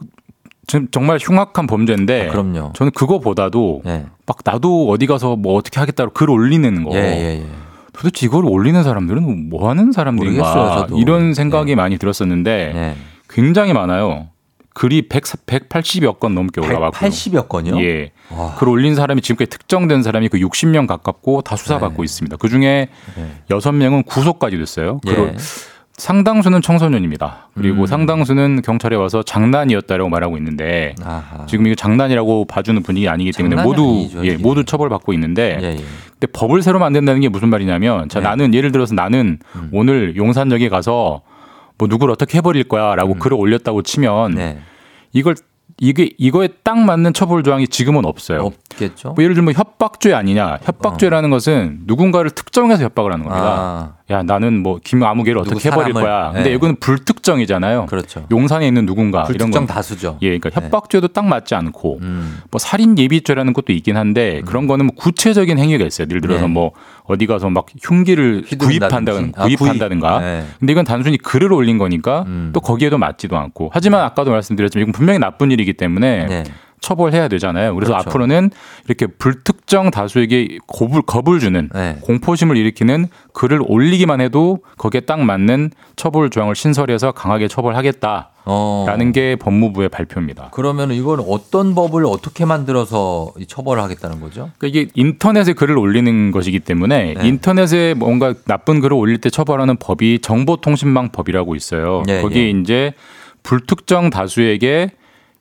정말 흉악한 범죄인데 아, 그럼요. 저는 그거보다도 예, 막 나도 어디 가서 뭐 어떻게 하겠다고 글 올리는 거 예, 예, 예. 도대체 이걸 올리는 사람들은 뭐 하는 사람들인가. 이런 생각이 많이 들었었는데 네. 굉장히 많아요. 글이 100, 180여 건 넘게 올라왔고 180여 건이요? 예. 와. 글 올린 사람이 지금까지 특정된 사람이 그 60명 가깝고 다 수사받고 네. 있습니다. 그 중에 네. 여섯 명은 구속까지 됐어요. 예. 상당수는 청소년입니다. 그리고 음. 상당수는 경찰에 와서 장난이었다라고 말하고 있는데 아하. 지금 이거 장난이라고 봐주는 분위기 아니기 때문에 모두 아니죠, 예. 모두 처벌받고 있는데 예, 예. 근데 법을 새로 만든다는 게 무슨 말이냐면 자 네. 음. 나는 예를 들어서 나는 오늘 용산역에 가서 뭐 누구를 어떻게 해버릴 거야라고 글을 올렸다고 치면 음. 네. 이걸 이게 이거에 딱 맞는 처벌 조항이 지금은 없어요. 없겠죠. 뭐 예를 들면 협박죄 아니냐? 협박죄라는 것은 누군가를 특정해서 협박을 하는 겁니다. 아, 야 나는 뭐 김아무개를 어떻게 해버릴 사람을, 거야. 근데 네. 이거는 불특정이잖아요. 그렇죠. 용산에 있는 누군가 이런 불특정 건 다수죠. 예, 그러니까 네. 협박죄도 딱 맞지 않고 음. 뭐 살인 예비죄라는 것도 있긴 한데 그런 거는 뭐 구체적인 행위가 있어요. 예를 들어서 네. 뭐 어디 가서 막 흉기를. 구입한다든 아, 구입. 구입한다든가. 네. 근데 이건 단순히 글을 올린 거니까 음. 또 거기에도 맞지도 않고. 하지만 아까도 말씀드렸지만 이건 분명히 나쁜 일이기 때문에 네. 처벌해야 되잖아요. 그래서 그렇죠. 앞으로는 이렇게 불특정 다수에게 겁을, 겁을 주는 네. 공포심을 일으키는 글을 올리기만 해도 거기에 딱 맞는 처벌 조항을 신설해서 강하게 처벌하겠다라는 어. 게 법무부의 발표입니다. 그러면 이건 어떤 법을 어떻게 만들어서 이 처벌을 하겠다는 거죠? 그러니까 이게 인터넷에 글을 올리는 것이기 때문에 네. 인터넷에 뭔가 나쁜 글을 올릴 때 처벌하는 법이 정보통신망법이라고 있어요. 예, 거기에 예. 이제 불특정 다수에게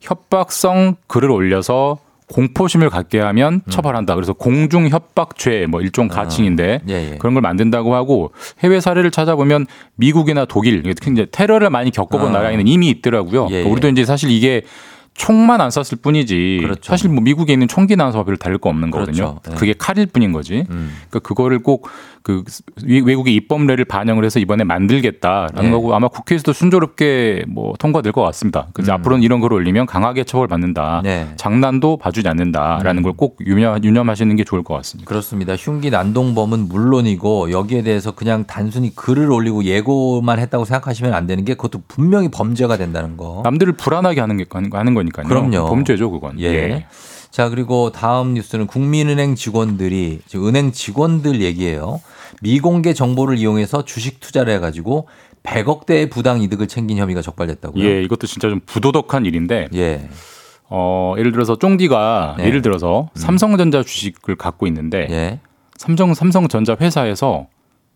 협박성 글을 올려서 공포심을 갖게 하면 음. 처벌한다. 그래서 공중 협박죄 뭐 일종 가칭인데 예, 예. 그런 걸 만든다고 하고 해외 사례를 찾아보면 미국이나 독일 특히 이제 테러를 많이 겪어본 아. 나라에는 이미 있더라고요. 예, 예. 우리도 이제 사실 이게 총만 안 쐈을 뿐이지 그렇죠. 사실 뭐 미국에 있는 총기 나와서 별로 다를 거 없는 거거든요. 그렇죠. 네. 그게 칼일 뿐인 거지. 음. 그러니까 그거를 꼭 그 외국의 입법례를 반영을 해서 이번에 만들겠다라는 네. 거고 아마 국회에서도 순조롭게 뭐 통과될 것 같습니다. 그래서 음. 앞으로는 이런 걸 올리면 강하게 처벌받는다. 네. 장난도 봐주지 않는다라는 음. 걸꼭 유념, 유념하시는 게 좋을 것 같습니다. 그렇습니다. 흉기 난동범은 물론이고 여기에 대해서 그냥 단순히 글을 올리고 예고만 했다고 생각하시면 안 되는 게 그것도 분명히 범죄가 된다는 거. 남들을 불안하게 하는 게 하는 거 니까요. 그럼요. 범죄죠, 그건. 예. 자, 그리고 다음 뉴스는 국민은행 직원들이 지금 은행 직원들 얘기예요. 미공개 정보를 이용해서 주식 투자를 해 가지고 100억 대의 부당 이득을 챙긴 혐의가 적발됐다고요. 예, 이것도 진짜 좀 부도덕한 일인데 예. 어, 예를 들어서 쫑디가 네. 예를 들어서 삼성전자 주식을 갖고 있는데 예. 삼성 삼성전자 회사에서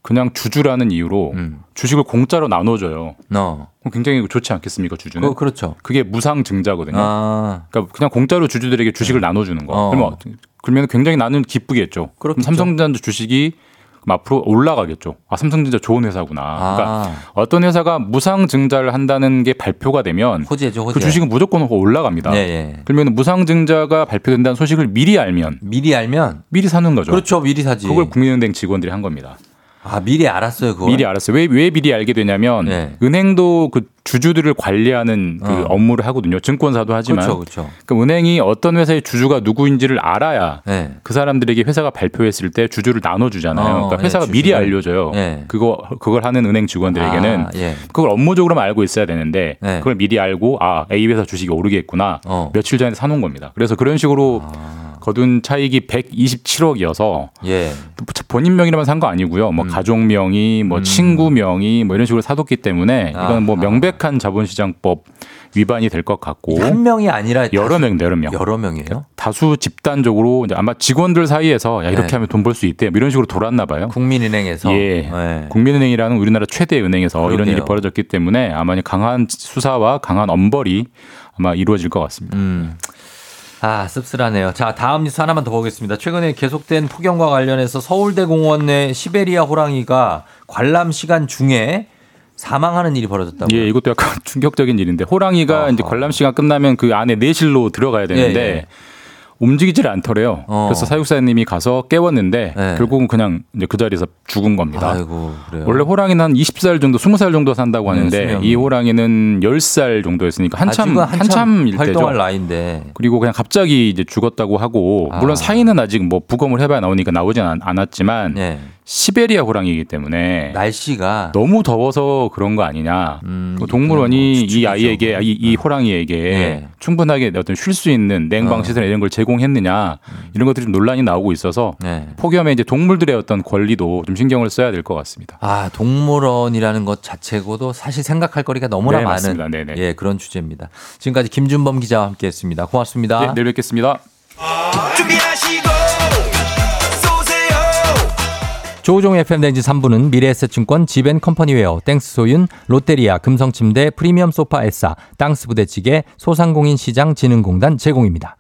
그냥 주주라는 이유로 음. 주식을 공짜로 나눠줘요. 너. 그럼 굉장히 좋지 않겠습니까 주주는? 그, 그렇죠. 그게 무상 증자거든요. 아. 그러니까 그냥 공짜로 주주들에게 주식을 나눠주는 거. 어. 그러면 어- 그러면 굉장히 나는 기쁘겠죠. 그럼. 삼성전자 주식이 앞으로 올라가겠죠. 아 삼성전자 좋은 회사구나. 그러니까 아. 어떤 회사가 무상 증자를 한다는 게 발표가 되면 호재죠, 호재. 그 주식은 무조건 올라갑니다. 예, 예. 그러면 무상 증자가 발표된다는 소식을 미리 알면 미리 알면 미리 사는 거죠. 그렇죠. 미리 사지. 그걸 국민은행 직원들이 한 겁니다. 아, 미리 알았어요, 그거. 미리 알았어요. 왜, 왜 미리 알게 되냐면 네. 은행도 그 주주들을 관리하는 그 어. 업무를 하거든요. 증권사도 하지만 그렇죠, 그렇죠. 그 은행이 어떤 회사의 주주가 누구인지를 알아야 예. 그 사람들에게 회사가 발표했을 때 주주를 나눠주잖아요. 어, 그러니까 예, 회사가 미리 주주를. 알려줘요. 예. 그거 그걸 하는 은행 직원들에게는 아, 예. 그걸 업무적으로만 알고 있어야 되는데 네. 그걸 미리 알고 아 A 회사 주식이 오르겠구나 어. 며칠 전에 사놓은 겁니다. 그래서 그런 식으로 아. 거둔 차익이 127억이어서 예. 본인 명의로만 산 거 아니고요. 뭐 가족 명의, 뭐 친구 명의, 뭐 이런 식으로 사뒀기 때문에 이건 뭐 음. 아하. 명백한 자본시장법 위반이 될 것 같고 한 명이 아니라 여러 명, 여러 명. 여러 명이에요? 다수 집단적으로 이제 아마 직원들 사이에서 야 이렇게 네. 하면 돈 벌 수 있대 뭐 이런 식으로 돌았나 봐요. 국민은행에서 예. 예. 국민은행이라는 우리나라 최대 은행에서 이런 그러게요. 일이 벌어졌기 때문에 아마 강한 수사와 강한 엄벌이 아마 이루어질 것 같습니다. 음. 아, 씁쓸하네요. 자, 다음 뉴스 하나만 더 보겠습니다. 최근에 계속된 폭염과 관련해서 서울대 공원 내 시베리아 호랑이가 관람 시간 중에 사망하는 일이 벌어졌다고요. 예, 이것도 약간 [laughs] 충격적인 일인데 호랑이가 아하. 이제 관람 시간 끝나면 그 안에 내실로 들어가야 되는데 예, 예. 움직이질 않더래요. 어. 그래서 사육사님이 가서 깨웠는데 예. 결국은 그냥 이제 그 자리에서 죽은 겁니다. 아이고. 원래 호랑이는 한 20살 정도, 20살 정도 산다고 네, 하는데. 이 호랑이는 10살 정도였으니까 한참 한참 일 활동할 때죠. 나이인데. 그리고 그냥 갑자기 이제 죽었다고 하고 아. 물론 사인은 아직 뭐 부검을 해봐야 나오니까 나오진 않, 않았지만 예. 시베리아 호랑이이기 때문에 날씨가 너무 더워서 그런 거 아니냐. 음, 그 동물원이 뭐 이. 아이에게 이, 이 호랑이에게 네. 충분하게 어떤 쉴 수 있는 냉방 어. 시설 이런 걸 제공했느냐 이런 것들이 좀 논란이 나오고 있어서 네. 폭염에 이제 동물들의 어떤 권리도 좀 신경을 써야 될 것 같습니다. 아, 동물원이라는 것 자체고도 사실 생각할 거리가 너무나 네, 많은. 네네. 예, 그런 주제입니다. 지금까지 김준범 기자와 함께 했습니다. 고맙습니다. 네, 내일 뵙겠습니다. 준비하시고 조우종 FM 댕지 3부는 미래에셋증권 지벤컴퍼니웨어, 땡스소윤, 롯데리아, 금성침대, 프리미엄 소파 에싸, 땅스 부대찌개, 소상공인 시장 진흥공단 제공입니다.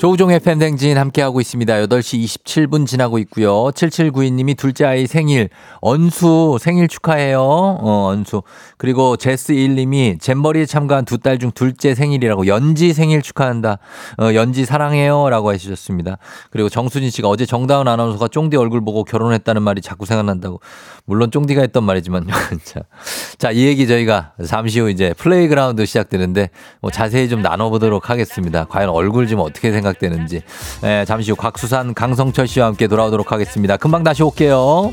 조우종 FM 댕진 함께하고 있습니다. 8시 27분 지나고 있고요. 7792님이 둘째 아이 생일, 언수 생일 축하해요. 어, 언수. 그리고 제스1님이 잼버리에 참가한 두 딸 중 둘째 생일이라고 연지 생일 축하한다. 어, 연지 사랑해요. 라고 해주셨습니다. 그리고 정수진 씨가 어제 정다은 아나운서가 쫑디 얼굴 보고 결혼했다는 말이 자꾸 생각난다고. 물론 쫑디가 했던 말이지만. [laughs] 자, 자, 이 얘기 저희가 잠시 후 이제 플레이그라운드 시작되는데 뭐 자세히 좀 나눠보도록 하겠습니다. 과연 얼굴 좀 어떻게 생각 되는지. 예, 잠시 후 곽수산 강성철 씨와 함께 돌아오도록 하겠습니다. 금방 다시 올게요.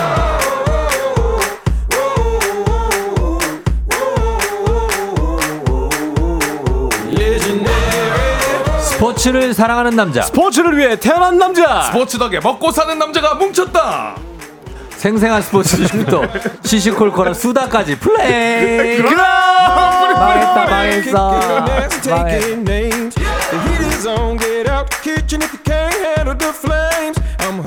스포츠를 사랑하는 남자. 스포츠를 위해 태어난 남자. 스포츠 덕에 먹고 사는 남자가 뭉쳤다 생생한 스포츠 지식부터 [laughs] 시시콜콜한 수다까지 플레이. 그럼 망했다, 망했어. 망해.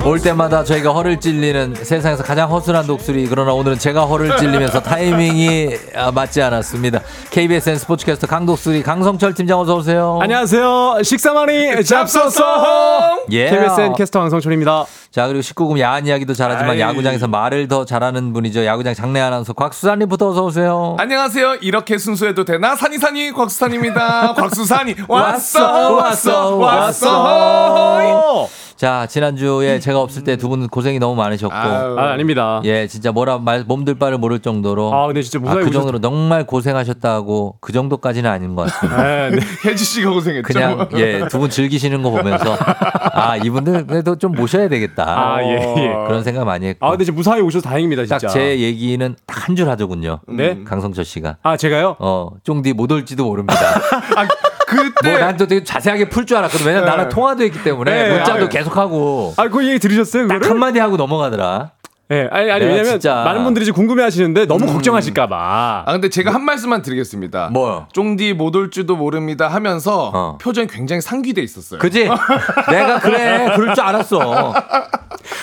올 때마다 저희가 허를 찔리는 세상에서 가장 허술한 독수리 그러나 오늘은 제가 허를 찔리면서 타이밍이 아, 맞지 않았습니다. KBSN 스포츠캐스터 강독수리 강성철 팀장 어서 오세요. 안녕하세요. 식사만이 잡소서. 예. KBSN 캐스터 황성철입니다. 자 그리고 19금 야한 이야기도 잘하지만 아이. 야구장에서 말을 더 잘하는 분이죠. 야구장 장내 아나운서 곽수산 리부터 어서 오세요. 안녕하세요 이렇게 순수해도 되나 산이산이 곽수산입니다 [laughs] 곽수산이 왔어, 왔어 왔어, 왔어 왔어 자 지난주에 제가 없을 때 두 분 고생이 너무 많으셨고 아유. 아, 아닙니다. 예 진짜 뭐라 말 몸들 바를 모를 정도로 아, 근데 진짜 아, 무사히 그 오셨- 정도로 정말 고생하셨다고 그 정도까지는 아닌 것 같습니다. 네, 네. [laughs] 혜지 씨가 고생했죠 그냥 예 두 분 즐기시는 거 보면서 [laughs] 아 이분들 그래도 좀 모셔야 되겠다 아, 예, 예. 그런 생각 많이 했고 아, 근데 진짜 무사히 오셔서 다행입니다, 진짜. 딱 제 얘기는 딱 한 줄 하더군요. 네? 강성철 씨가 아, 제가요? 어 쫑디 못 올지도 모릅니다. [laughs] 아, 그때 뭐난또 되게 자세하게 풀 줄 알았거든. 왜냐면 네. 나랑 통화도 했기 때문에 네, 문자도 아, 계속하고 아, 그 얘기 들으셨어요, 딱 그거를? 한마디 하고 넘어가더라. 예, 아니, 아니, 내가 왜냐면 진짜- 많은 분들이 지금 궁금해 하시는데 너무 걱정하실까봐. 아 근데 제가 한 말씀만 드리겠습니다 뭐요? 쫑디 못올 줄도 모릅니다 하면서 어. 표정이 굉장히 상기돼 있었어요 그지? [laughs] 내가 그래 그럴 줄 알았어.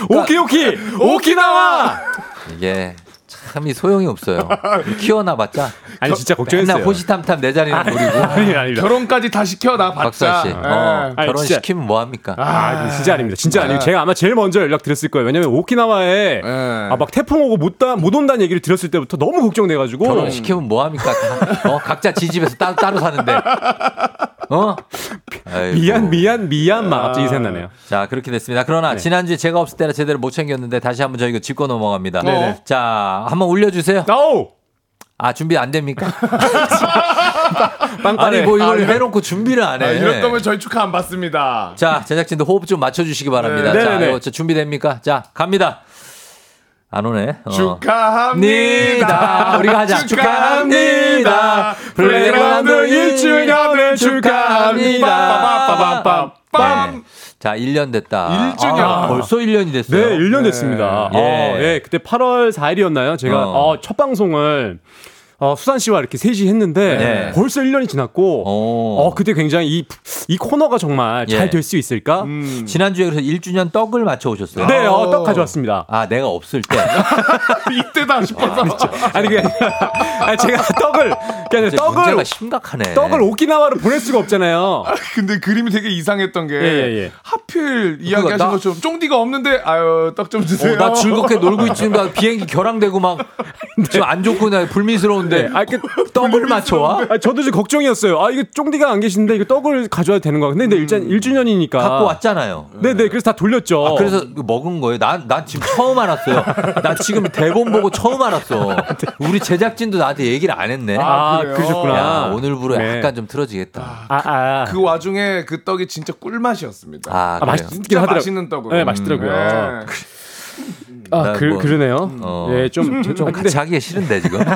오키, 오키! 오키 나와! 이게 참이 소용이 없어요. 키워놔봤자 아니, 진짜 걱정했어요. 맨날 호시탐탐 내 자리는 노리고. 아니, 아닙니다. 결혼까지 다 시켜놔 봤자 박사 씨, 예. 어, 아니, 결혼 진짜. 시키면 뭐 합니까? 아, 진짜 아닙니다. 진짜 네. 아니고 제가 아마 제일 먼저 연락 드렸을 거예요. 왜냐면 오키나와에 네. 아, 막 태풍 오고 못, 다, 못 온다는 얘기를 들었을 때부터 너무 걱정돼가지고. 결혼 시키면 뭐 합니까? 다, 어, 각자 지 집에서 따로 따로 사는데. 어? 아이고. 미안, 미안, 미안, 막 갑자기 생각나네요. 자, 그렇게 됐습니다. 그러나 지난주에 제가 없을 때라 제대로 못 챙겼는데 다시 한번 저희가 짚고 넘어갑니다. 네네. 자, 한번 올려주세요. 아우! 아, 준비 안 됩니까? 아니, 뭐 이걸 해놓고 준비를 안 해. 아, 이럴 거면 저희 축하 안 받습니다 자, 제작진도 호흡 좀 맞춰주시기 바랍니다. 네. 자, 네네네. 이거 저 준비됩니까? 자, 갑니다. 안 오네. 어. 축하합니다 니다. 우리가 하자. 축하합니다. 플레이그라운드 1주년을 축하합니다. 빠바바바밤빰. 네. 자, 1년 됐다. 1주년. 아, 벌써 1년이 됐어요. 네, 1년 됐습니다. 예. 어, 예, 그때 8월 4일이었나요? 제가 어. 어, 첫 방송을 어, 수산 씨와 이렇게 셋이 했는데 네. 벌써 1년이 지났고 오. 어, 그때 굉장히 이, 이 코너가 정말 예. 잘될수 있을까? 음. 지난주에 그래서 1주년 떡을 맞춰 오셨어요. 네, 어, 떡 가져왔습니다. 아, 내가 없을 때. [laughs] 이때다 싶어서. 아니 그게 아니, 제가 떡을 그냥 이제 떡을 문제가 심각하네. 떡을 오키나와로 보낼 수가 없잖아요. 근데 그림이 되게 이상했던 게 예, 예, 예. 하필 이야기하신 나- 것처럼 쫑디가 없는데 아유 떡 좀 주세요. 어, 나 즐겁게 놀고 있지만 비행기 결항되고 막 [laughs] 지금 안 좋고 나 불미스러운데 네. 아, 그, 떡을 맞춰와? 아, 저도 좀 걱정이었어요. 아, 이거 쫑디가 안 계신데 이거 떡을 가져야 되는 거야. 근데, 근데 일단 1주년이니까. 갖고 왔잖아요. 네네, 그래서 다 돌렸죠. 아, 그래서 먹은 거예요. 난, 난 지금 처음 알았어요. 나 지금 대본 보고 처음 알았어. [laughs] 우리 제작진도 나 한테 얘기를 안 했네. 아, 그래요? 그러셨구나. 야, 오늘부로 네. 약간 좀 틀어지겠다. 아, 아. 그 와중에 그 떡이 진짜 꿀맛이었습니다. 아, 아? 맛있긴 하더라고요. 맛있는 떡으로. 네, 맛있더라고요. 네. [laughs] 아, 나 그, 뭐- 그러네요. 어. 예, 좀, 좀, 좀 근데 같이 하기가 싫은데 지금. [laughs]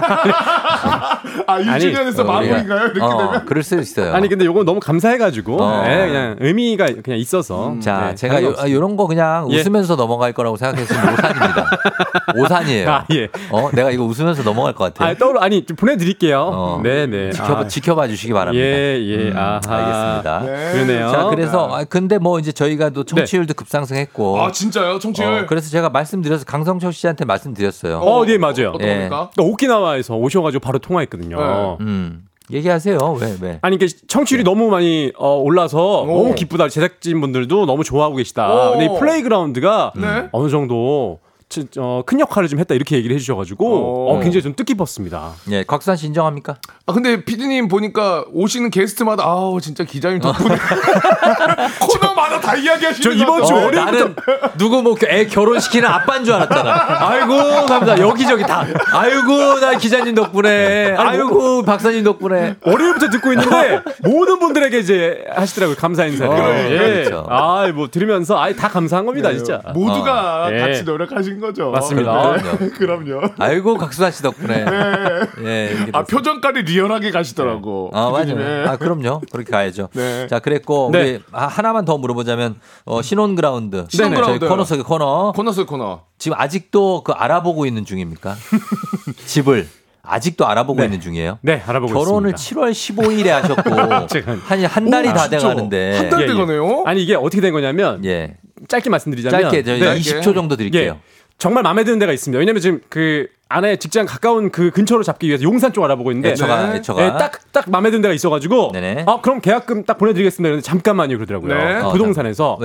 아 1주년에서 어, 마무리인가요? 이렇게 어, 되면? 그럴 수 있어요. 아니 근데 요거 너무 감사해가지고 어. 예, 그냥 의미가 그냥 있어서 자, 네, 제가 요, 거 없습니다. 런거 그냥 예. 웃으면서 넘어갈 거라고 생각했으면 오산입니다. [laughs] 오산이에요. 아, 예. 어, 내가 이거 웃으면서 넘어갈 것 같아요. 아, 떠올 아니 좀 보내드릴게요. 어. 네네. 지켜봐, 아, 지켜봐 주시기 바랍니다. 예, 예. 음, 아하. 알겠습니다. 네. 그러네요. 자, 그래서 아, 근데 뭐 이제 저희가 또 청취율도 급상승했고. 아 진짜요, 청취율? 어, 그래서 제가 말씀드려서 강성철 씨한테 말씀드렸어요. 어, 네 맞아요. 어떤 예. 겁니까? 그러니까 오키나와에서 오셔가지고 바로 통화했거든요. 네. 음. 얘기하세요. 왜 왜? 아니 이게 청취율이 너무 많이 어, 올라서 너무 기쁘다. 제작진 분들도 너무 좋아하고 계시다. 오. 근데 이 플레이그라운드가 네. 어느 정도 진- 어, 큰 역할을 좀 했다 이렇게 얘기를 해주셔가지고 오. 어, 굉장히 좀 뜻깊었습니다. 예, 곽수산 씨 인정합니까? 아 근데 피디님 보니까 오시는 게스트마다 아우 진짜 기자님 덕분에 [laughs] 코너마다 다 이야기하시는 저 이번 것 주. 월요일부터- 나는 누구 뭐 애 결혼시키는 아빠인 줄 알았잖아. 아이고 감사. 여기저기 다. 아이고 나 기자님 덕분에. 아이고 박사님 덕분에. 월요일부터 듣고 있는데 모든 분들에게 이제 하시더라고요 감사 인사를. 어, 예. 그렇죠. 아, 뭐 들으면서 아예 다 감사한 겁니다, 진짜. 모두가 어. 예. 같이 노력하신 거죠. 맞습니다. 그럼요. [laughs] 그럼요. 아이고 곽수산 씨 덕분에. 예. 이렇게 아. 표정까지 리얼하게 가시더라고. 아, 피디님. 맞아요. 예. 아, 그럼요. 그렇게 가야죠. 네. 자, 그랬고, 네. 우리 아, 하나만 더 물어보자면, 어, 신혼 그라운드. 신혼 그라운드. 저희 코너 속의 코너. 코너 속 코너. 지금 아직도 그 알아보고 있는 중입니까? [laughs] 집을. 아직도 알아보고 있는 중이에요. 네, 알아보고 결혼을 있습니다. 7월 15일에 하셨고, [laughs] 한, 한 달이 오, 다 진짜? 돼가는데. 한달 예, 예. 돼가네요. 아니 이게 어떻게 된 거냐면 예. 짧게 말씀드리자면 짧게 저희 네. 20초 정도 드릴게요. 예. 정말 마음에 드는 데가 있습니다. 왜냐면 지금 그 아내 직장 가까운 그 근처로 잡기 위해서 용산 쪽 알아보고 있는데 애처가, 네. 애처가. 예, 딱, 딱 마음에 드는 데가 있어가지고, 네네. 아, 그럼 계약금 딱 보내드리겠습니다. 그런데 잠깐만요. 그러더라고요. 네. 그 어, 부동산에서.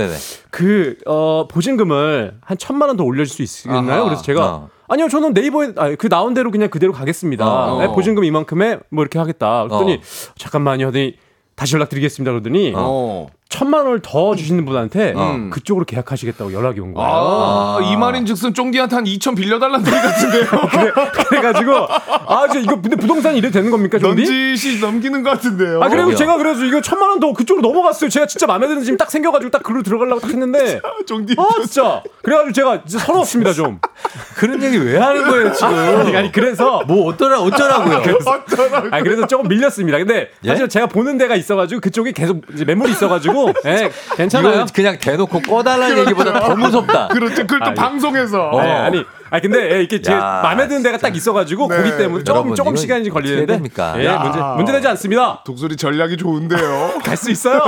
그, 어, 보증금을 한 천만 원 더 올려줄 수 있겠나요? 아하. 그래서 제가, 어. 아니요, 저는 네이버에, 아, 그 나온 대로 그냥 그대로 가겠습니다. 어. 네, 보증금 이만큼에 뭐 이렇게 하겠다. 그랬더니, 어. 잠깐만요. 하더니, 다시 연락드리겠습니다. 그러더니, 어. 천만 원을 더 주시는 분한테 어. 그쪽으로 계약하시겠다고 연락이 온 거예요. 아, 이 말인 즉슨 쫑디한테 한 2천 빌려달라는 소리 같은데요. [laughs] 그래, 가지고 아, 저 이거 근데 부동산 이래 되는 겁니까, 정디? 넌지시 넘기는 것 같은데요. 아, 그리고 그러게요. 제가 그래서 이거 천만 원 더 그쪽으로 넘어갔어요. 제가 진짜 마음에 드는 집이 딱 생겨가지고 딱 글로 들어가려고 딱 했는데. [laughs] 쫑디. 아, 진짜. 그래가지고 제가 진짜 서러웠습니다, 좀. [laughs] 그런 얘기 왜 하는 거예요, 지금? 아니, 아니, 그래서. 뭐, 어쩌라, 어쩌라고요? 어쩌라고. 아, 그래서 조금 밀렸습니다. 근데 예? 사실 제가 보는 데가 있어가지고 그쪽이 계속 이제 매물이 있어가지고. 예, [laughs] 괜찮아요. 이거 그냥 대놓고 꺼달라는 얘기보다 더 무섭다. [laughs] 그렇죠. 그걸 또 아, 예. 방송에서. 네, 아니, 아니 근데 예, 이게 제 야, 마음에 드는 데가 딱 있어가지고 네. 거기 때문에 조금 여러분, 조금 시간이 걸리는데? 예, 야. 문제 문제 되지 않습니다. 독수리 전략이 좋은데요. [laughs] 갈 수 있어요.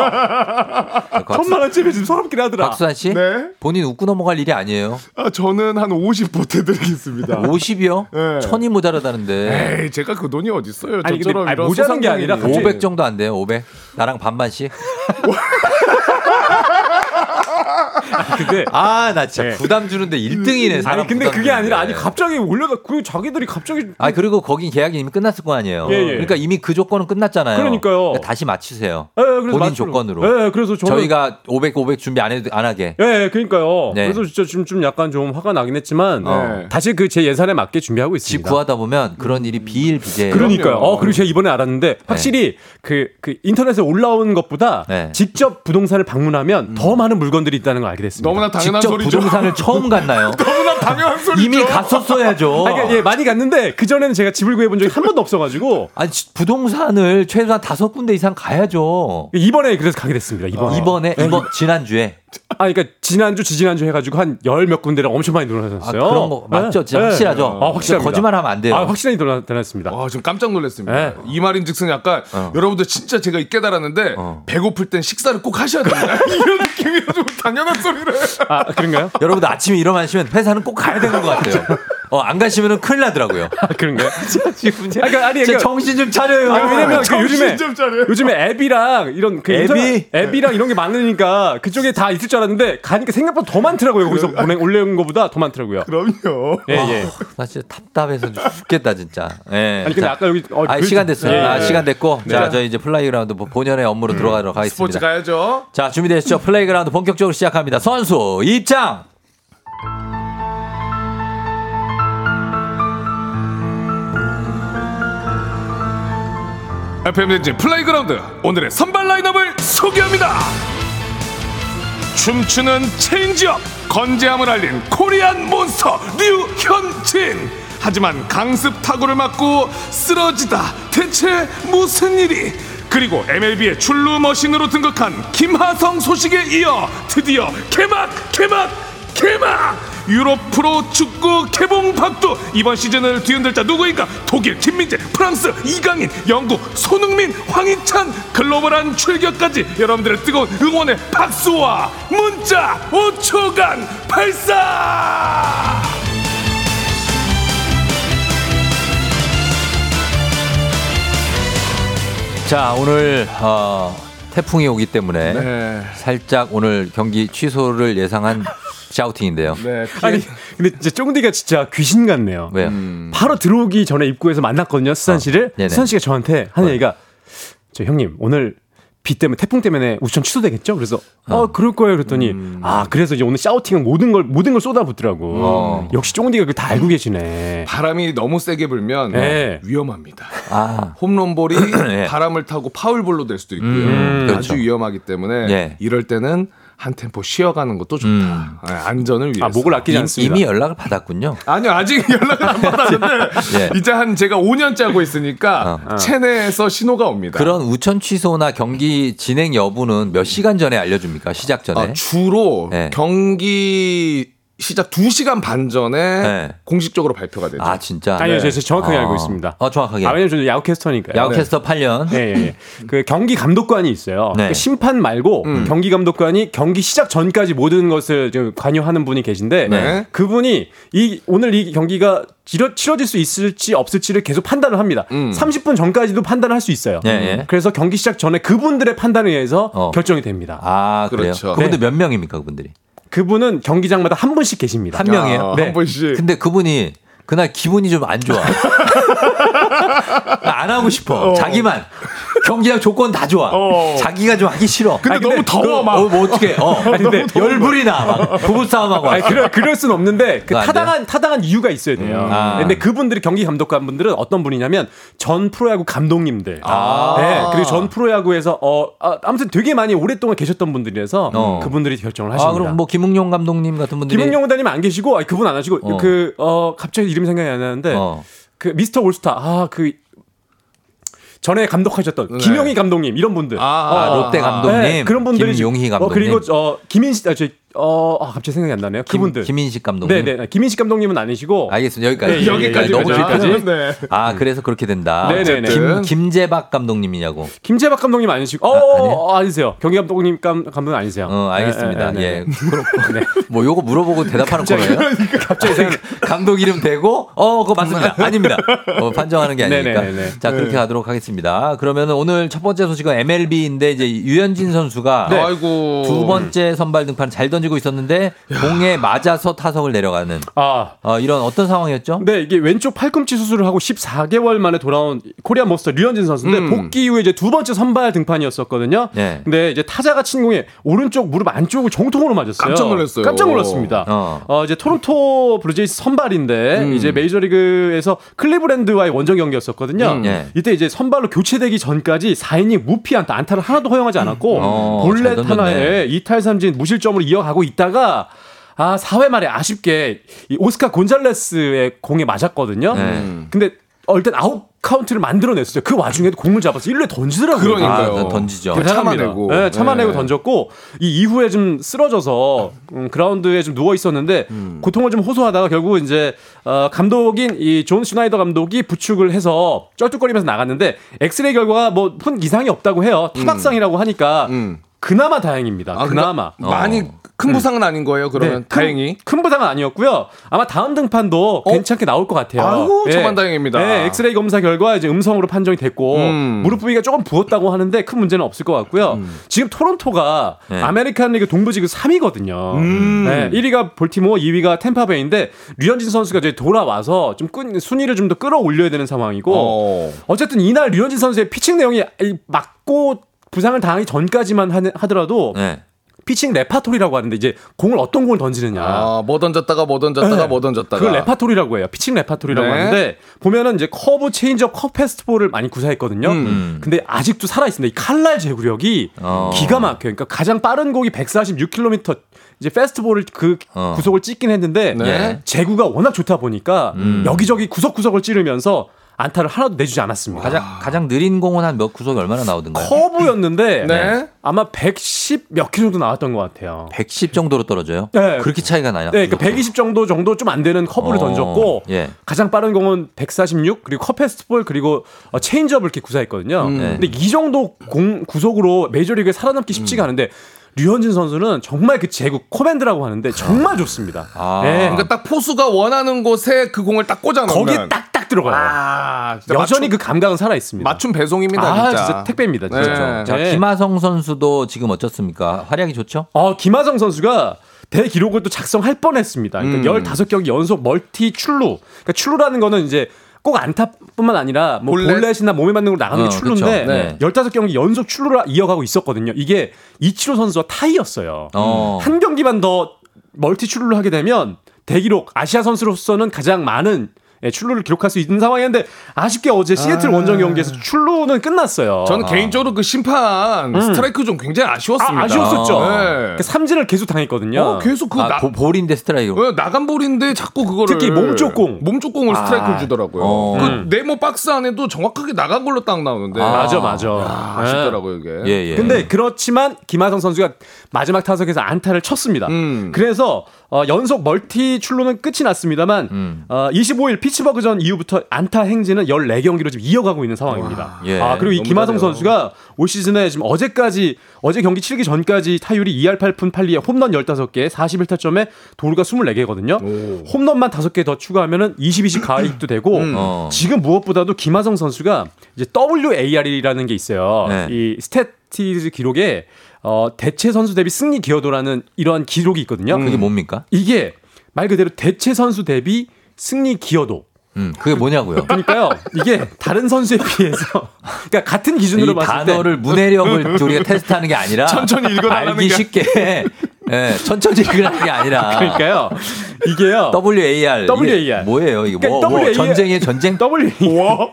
천만 원쯤에 지금 서럽긴 하더라. 박수환 씨? 네. 본인 웃고 넘어갈 일이 아니에요. 아, 저는 한 50 보태드리겠습니다. 50이요? 네. 천이 모자라다는데. 에이, 제가 그 돈이 어딨어요. 아니, 근데 저처럼 아니, 모자란 게 아니라 소상공인이. 500 정도 안 돼요, 500? 나랑 반반씩? [laughs] [laughs] 근데 아, 나 진짜 네. 부담 주는데 1등이네, 사람 아니 근데 그게 아니라 아니. 갑자기 올려가 그 자기들이 갑자기 아 그리고 거긴 계약이 이미 끝났을 거 아니에요. 예, 예. 그러니까 이미 그 조건은 끝났잖아요. 그러니까요. 그러니까 다시 맞추세요. 예, 그래서 본인 맞추려고. 조건으로. 예, 그래서 저는 저희가 500, 500 준비 안 해도 안 하게. 예, 예, 그러니까요. 네. 그래서 진짜 좀, 좀 약간 좀 화가 나긴 했지만 네. 다시 그 제 예산에 맞게 준비하고 집 있습니다. 구하다 보면 그런 일이 비일비재해요. 그러니까요. 어, 그리고 제가 이번에 알았는데 확실히 그, 그 인터넷에 올라온 것보다 네. 직접 부동산을 방문하면 더 많은 물건들이 있다는 걸 알게 됐습니다. 너무나 당연한 직접 소리죠. 부동산을 [laughs] 처음 갔나요? 너무나 당연한 소리죠. 이미 갔었어야죠. [laughs] 아, 그러니까 예, 많이 갔는데 그 전에는 제가 집을 구해본 적이 한 번도 없어가지고 아니 지- 부동산을 최소한 다섯 군데 이상 가야죠. 이번에 그래서 가게 됐습니다. 이번에. 이번에 이번 지난 주에 [laughs] 아, 그러니까 지난주, 지지난주 해가지고 한 열 몇 군데를 엄청 많이 아, 늘어났어요. 그런 거 맞죠? 진짜 네. 확실하죠. 아, 확실합니다. 거짓말하면 안 돼요. 아, 확실히 늘어났습니다. 와, 지금 깜짝 놀랐습니다. 네. 이 말인즉슨 약간 여러분들 진짜 제가 이 깨달았는데 어. 배고플 땐 식사를 꼭 하셔야 됩니다. [laughs] 이런 느낌이라 좀 당연한 소리를. 아, 그런가요? 여러분들 아침에 일어나시면 회사는 꼭 가야 되는 것 같아요. [laughs] 어, 안 가시면은 큰일 나더라고요. 그런가요? [laughs] 지금 아, 그러니까 아니, 진짜 그러니까- 정신 좀 차려요. 아, 왜냐면 그 정신 요즘에 좀 차려요. 요즘에 앱이랑 이런 그 앱이? 인터넷- 앱이랑 이런 게 많으니까 그쪽에 다 있을 줄 알았는데 가니까 생각보다 더 많더라고요. 거기서 보내 올려온 거보다 더 많더라고요. 그럼요. 예, 예. 나 진짜 답답해서 죽겠다 진짜. 예. 아니 근데 자, 아까 여기 어, 아, 글- 시간 됐어요. 예, 아, 예. 시간 됐고. 네. 자, 저희 이제 플레이그라운드 뭐 본연의 업무로 들어가도록 하겠습니다. 스포츠 가야죠. 자, 준비되시죠? 플레이그라운드 본격적으로 시작합니다. 선수 입장! FM 대행진 플레이그라운드. 오늘의 선발 라인업을 소개합니다. 춤추는 체인지업 건재함을 알린 코리안 몬스터 류현진. 하지만 강습 타구를 맞고 쓰러지다 대체 무슨 일이? 그리고 MLB의 출루 머신으로 등극한 김하성 소식에 이어 드디어 개막 개막 개막 유럽 프로 축구 개봉 박두. 이번 시즌을 뒤흔들 자 누구인가? 독일 김민재 프랑스 이강인 영국 손흥민 황희찬. 글로벌한 출격까지 여러분들의 뜨거운 응원의 박수와 문자 5초간 발사! 자, 오늘, 어, 태풍이 오기 때문에 네. 살짝 오늘 경기 취소를 예상한 [laughs] 샤우팅인데요. 네, 아니 근데 진짜 쫑디가 진짜 귀신 같네요. 왜요? 바로 들어오기 전에 입구에서 만났거든요. 수산 씨를. 네네. 수산 씨가 저한테 하는 얘기가 저 형님 오늘 비 때문에 태풍 때문에 우천 취소되겠죠? 그래서 어, 그럴 거예요. 그랬더니 아 그래서 이제 오늘 샤우팅은 모든 걸 모든 걸 쏟아붓더라고. 어. 역시 쫑디가 그 다 알고 계시네. 바람이 너무 세게 불면 네. 위험합니다. 아, 홈런볼이 [clears throat] 예. 바람을 타고 파울볼로 될 수도 있고요. 음, 그렇죠. 아주 위험하기 때문에 예. 이럴 때는 한 템포 쉬어가는 것도 좋다. 음. 예, 안전을 위해서. 아 목을 아끼지 이, 않습니다. 이미 연락을 받았군요. 아니요 아직 [laughs] 연락을 안 받았는데 [laughs] 예. 이제 한 제가 5년 짜고 있으니까 어. 체내에서 신호가 옵니다. 그런 우천 취소나 경기 진행 여부는 몇 시간 전에 알려줍니까? 시작 전에. 아, 주로 네. 경기 시작 2시간 반 전에 네. 공식적으로 발표가 되죠. 아, 진짜. 아니요, 네. 제가 정확하게 어. 알고 있습니다. 어, 정확하게. 아, 왜냐면 저는 야구 캐스터니까요. 야구 캐스터 8년. 예, 예, 예. 그 경기 감독관이 있어요. 네. 그 심판 말고 음. 경기 감독관이 경기 시작 전까지 모든 것을 좀 관여하는 분이 계신데 네. 그분이 이 오늘 이 경기가 치러, 치러질 수 있을지 없을지를 계속 판단을 합니다. 음. 30분 전까지도 판단을 할 수 있어요. 예, 예. 그래서 경기 시작 전에 그분들의 판단에 의해서 어. 결정이 됩니다. 아? 그렇죠. 그분들 몇 명입니까, 그분들이? 그분은 경기장마다 한 분씩 계십니다. 한 명이에요? 아, 네. 한 번씩. 근데 그분이 그날 기분이 좀 안 좋아. [laughs] 안 하고 싶어. 자기만. 경기장 조건 다 좋아. 어. 자기가 좀 하기 싫어. 근데 너무 더워, 막. 어, 뭐 어떻게? 어. 근데 열불이 나. 막 부부 싸움하고. 아니, 그럴, 그럴 순 없는데 그 그거 안 타당한 타당한 이유가 있어야 돼요. 아. 근데 그분들이 경기 감독관 분들은 어떤 분이냐면 전 프로야구 감독님들. 아. 네, 그리고 전 프로야구에서 어 아, 아무튼 되게 많이 오랫동안 계셨던 분들이라서 어. 그분들이 결정을 하십니다. 아, 그럼 뭐 김웅용 감독님 같은 분들이 김은영 원장님 안 계시고 아니, 그분 안 하시고 어. 그어 갑자기 이름이 생각이 안 나는데 어. 그 미스터 올스타 아그 전에 감독하셨던 김용희 감독님 이런 분들. 아, 아, 롯데 감독님, 네, 그런 분들이 김용희 어, 감독님, 그리고 어 김인식 아, 저, 어 아, 갑자기 생각이 안 나네요. 그분들 김, 김인식 감독님. 네네 김인식 감독님은 아니시고 알겠습니다. 여기까지. 네, 여기까지 너무. 길까지. 네. 아, 그래서 그렇게 된다. 네네네. 김, 김재박 감독님이냐고. 김재박 감독님 아니시고 어, 아니에요? 어 아니세요 경기 감독님 감, 감독 아니세요 어, 알겠습니다. 네, 네, 예. 네, 네. 그렇고. 뭐 요거 물어보고 대답하는 거예요? 갑자기 생각 감독 이름 대고 어 그거 맞습니다. 아닙니다. 어, 판정하는 게 아니니까. 네네네. 자 그렇게 가도록 하겠습니다. 그러면 오늘 첫 번째 소식은 MLB인데 이제 류현진 선수가 네. 아이고. 두 번째 선발 등판 잘 던지고 있었는데 공에 맞아서 타석을 내려가는 아 어, 이런 어떤 상황이었죠? 네, 이게 왼쪽 팔꿈치 수술을 하고 14개월 만에 돌아온 코리안 몬스터 류현진 선수인데 음. 복귀 이후에 이제 두 번째 선발 등판이었었거든요. 네. 근데 이제 타자가 친 공에 오른쪽 무릎 안쪽을 정통으로 맞았어요. 깜짝 놀랐어요. 깜짝 놀랐습니다. 어. 어. 이제 토론토 블루제이스 선발인데 음. 이제 메이저리그에서 클리브랜드와의 원정 경기였었거든요. 음. 네. 이때 이제 선발로 교체되기 전까지 4이닝 무피 안타 안타를 하나도 허용하지 않았고 어, 잘 볼넷. 하나에 2탈삼진 무실점으로 이어가고 있다가 아 4회 말에 아쉽게 이 오스카 곤잘레스의 공에 맞았거든요. 네. 근데 어, 일단 아웃 카운트를 만들어냈어요. 그 와중에도 공을 잡아서 1루에 던지더라고요. 그러니까요. 아, 던지죠. 참아내고. 네, 참아내고 네. 던졌고 이 이후에 좀 쓰러져서 음, 그라운드에 좀 누워 있었는데 음. 고통을 좀 호소하다가 결국 이제 어, 감독인 이 존 슈나이더 감독이 부축을 해서 쩔뚝거리면서 나갔는데 엑스레이 결과가 뭐 큰 이상이 없다고 해요. 타박상이라고 하니까 음. 그나마 다행입니다. 아, 그나마. 그러니까 많이 큰 부상은 아닌 거예요. 그러면 네, 큰- 다행히. 큰 부상은 아니었고요. 아마 다음 등판도 괜찮게 나올 것 같아요. 아이고, 예. 천만다행입니다. 네, 엑스레이 검사 결과 이제 음성으로 판정이 됐고 음. 무릎 부위가 조금 부었다고 하는데 큰 문제는 없을 것 같고요. 지금 토론토가 네. 아메리칸 리그 동부지구 3위거든요. 음. 네, 1위가 볼티모어, 2위가 템파베이인데 류현진 선수가 이제 돌아와서 좀 끈- 순위를 좀 더 끌어올려야 되는 상황이고 어. 어쨌든 이날 류현진 선수의 피칭 내용이 이 맞고 부상을 당하기 전까지만 하- 하더라도 네. 피칭 레파토리라고 하는데 이제 공을 어떤 공을 던지느냐. 아, 뭐 던졌다가 뭐 던졌다가 네. 뭐 던졌다가. 그걸 레파토리라고 해요. 피칭 레파토리라고 네. 하는데 보면은 이제 커브 체인지업 컷 패스트볼을 많이 구사했거든요. 음. 근데 아직도 살아 있습니다. 이 칼날 제구력이 어. 기가 막혀요. 그러니까 가장 빠른 공이 146km 이제 패스트볼을 그 어. 구속을 찍긴 했는데 네. 제구가 워낙 좋다 보니까 음. 여기저기 구석구석을 찌르면서 안타를 하나도 내주지 않았습니다. 가장 가장 느린 공은 한 몇 구속이 얼마나 나오던가요? 커브였는데 네. 아마 110 몇 킬로 정도 나왔던 것 같아요. 110 정도로 떨어져요. 네. 그렇게 차이가 나요? 네, 그러니까 120 정도 정도 좀 안 되는 커브를 어, 던졌고 예. 가장 빠른 공은 146 그리고 컷 패스트볼 그리고 어, 체인지업을 이렇게 구사했거든요. 네. 근데 이 정도 공 구속으로 메이저리그에 살아남기 쉽지가 않은데 류현진 선수는 정말 그 제구 코맨드라고 하는데 정말 좋습니다. 아. 네. 그러니까 딱 포수가 원하는 곳에 그 공을 딱 꽂아 놓으면 거기에 딱딱 들어가요. 아, 진짜 여전히 맞춤, 그 감각은 살아 있습니다. 맞춤 배송입니다, 아, 진짜. 진짜 택배입니다. 진짜. 네. 자, 네. 김하성 선수도 지금 어떻습니까? 활약이 좋죠? 어, 김하성 선수가 대기록을 또 작성할 뻔했습니다. 그러니까 음. 15경기 연속 멀티 출루. 그러니까 출루라는 거는 이제 꼭 안타뿐만 아니라 뭐 볼넷? 볼넷이나 몸에 맞는 걸 나가는 어, 게 출루인데. 네. 15경기 연속 출루를 이어가고 있었거든요. 이게 이치로 선수와 타이였어요. 어. 한 경기만 더 멀티 출루를 하게 되면 대기록 아시아 선수로서는 가장 많은 예, 출루를 기록할 수 있는 상황이었는데 아쉽게 어제 시애틀 원정 경기에서 출루는 끝났어요. 저는 개인적으로 그 심판 스트라이크 좀 굉장히 아쉬웠습니다. 아, 아쉬웠었죠. 네. 그 삼진을 계속 당했거든요. 어, 계속 그 아, 나, 보- 볼인데 스트라이크. 어, 나간 볼인데 자꾸 그거를 특히 몸쪽 공. 몸쪽 공을 스트라이크를 주더라고요. 어. 그 네모 박스 안에도 정확하게 나간 걸로 딱 나오는데 아, 맞아, 맞아. 아, 아쉽더라고요 이게. 예, 예. 근데 그렇지만 김하성 선수가 마지막 타석에서 안타를 쳤습니다. 음. 그래서 어, 연속 멀티 출루는 끝이 났습니다만 음. 어, 25일 피 츠버그 전 이후부터 안타 행진은 14경기로 지금 이어가고 있는 상황입니다. 예. 아, 그리고 이 김하성 잘해요. 선수가 올 시즌에 지금 어제까지 어제 경기 치르기 전까지 타율이 2할 8푼 8리에 홈런 15개, 41타점에 도루가 24개거든요. 홈런만 5개 더 추가하면은 20, 20 가입도 되고 어. 지금 무엇보다도 김하성 선수가 이제 WAR이라는 게 있어요. 네. 이 스태티즈 기록에 어, 대체 선수 대비 승리 기여도라는 이러한 기록이 있거든요. 그게 뭡니까? 이게 말 그대로 대체 선수 대비 승리 기여도. 음, 그게 뭐냐고요? [laughs] 그러니까요. 이게 다른 선수에 비해서 그러니까 같은 기준으로 이 봤을 때 단어를 문해력을 [laughs] 우리가 테스트하는 게 아니라 천천히 읽어나가는 알기 게 쉽게 예, 천천히 읽으라는 게 아니라 그러니까요. 이게요. WAR WAR. 이게 뭐예요? 이게 뭐, 그러니까 뭐 WAR. 전쟁의 전쟁 W [laughs]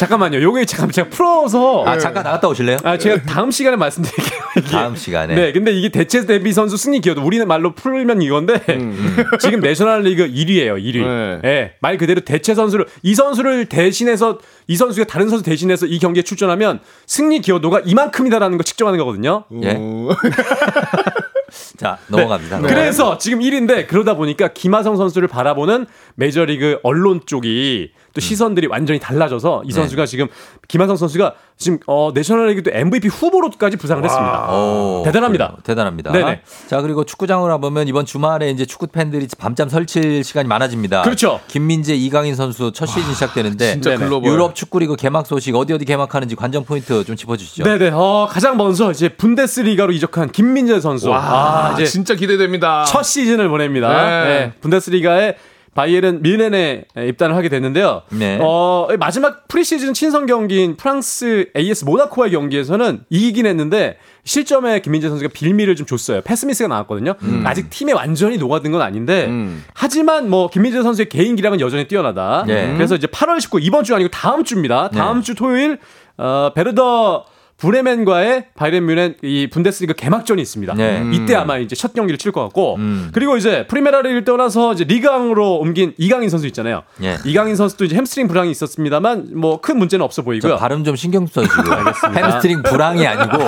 잠깐만요. 요게 잠깐 제가 풀어서 아 잠깐 나갔다 오실래요? 아, 제가 다음 시간에 말씀드릴게요. 이게. 다음 시간에. 네, 근데 이게 대체 대비 선수 승리 기여도 우리는 말로 풀면 이건데 음, [laughs] 지금 내셔널리그 1위예요, 1위. 네. 네. 말 그대로 대체 선수를 이 선수를 대신해서 이 선수가 다른 선수 대신해서 이 경기에 출전하면 승리 기여도가 이만큼이다라는 걸 측정하는 거거든요. 예. [laughs] 자 넘어갑니다. 네. 그래서 지금 1위인데 그러다 보니까 김하성 선수를 바라보는 메이저리그 언론 쪽이 또 시선들이 완전히 달라져서 이 네. 선수가 지금 김하성 선수가 지금 어, 내셔널리그도 MVP 후보로까지 부상을 했습니다. 오, 대단합니다. 그래요. 대단합니다. 네네. 자 그리고 축구장으로 가보면 이번 주말에 이제 축구 팬들이 밤잠 설칠 시간이 많아집니다. 그렇죠. 김민재, 이강인 선수 첫 시즌 시작되는데 진짜 네네. 글로벌. 유럽 축구리그 개막 소식 어디 어디 개막하는지 관전 포인트 좀 짚어주시죠. 네네. 어, 가장 먼저 이제 분데스리가로 이적한 김민재 선수. 와, 아, 이제 진짜 기대됩니다. 첫 시즌을 보냅니다. 네. 네, 분데스리가에 바이에른 밀렌에 입단을 하게 됐는데요. 네. 어, 마지막 프리시즌 친선 경기인 프랑스 AS 모나코와의 경기에서는 이기긴 했는데 실점에 김민재 선수가 빌미를 좀 줬어요. 패스미스가 나왔거든요. 아직 팀에 완전히 녹아든 건 아닌데 음. 하지만 뭐 김민재 선수의 개인 기량은 여전히 뛰어나다. 네. 그래서 이제 8월 19 이번 주 아니고 다음 주입니다. 다음 네. 주 토요일 어, 베르더 브레멘과의 바이에른 뮌헨 이 분데스리가 개막전이 있습니다. 네. 이때 아마 이제 첫 경기를 치를 것 같고 음. 그리고 이제 프리메라를 떠나서 이제 리그앙으로 옮긴 이강인 선수 있잖아요. 예. 이강인 선수도 이제 햄스트링 불황이 있었습니다만 뭐 큰 문제는 없어 저 보이고요. 발음 좀 신경 써주시고 [laughs] 햄스트링 불황이 아니고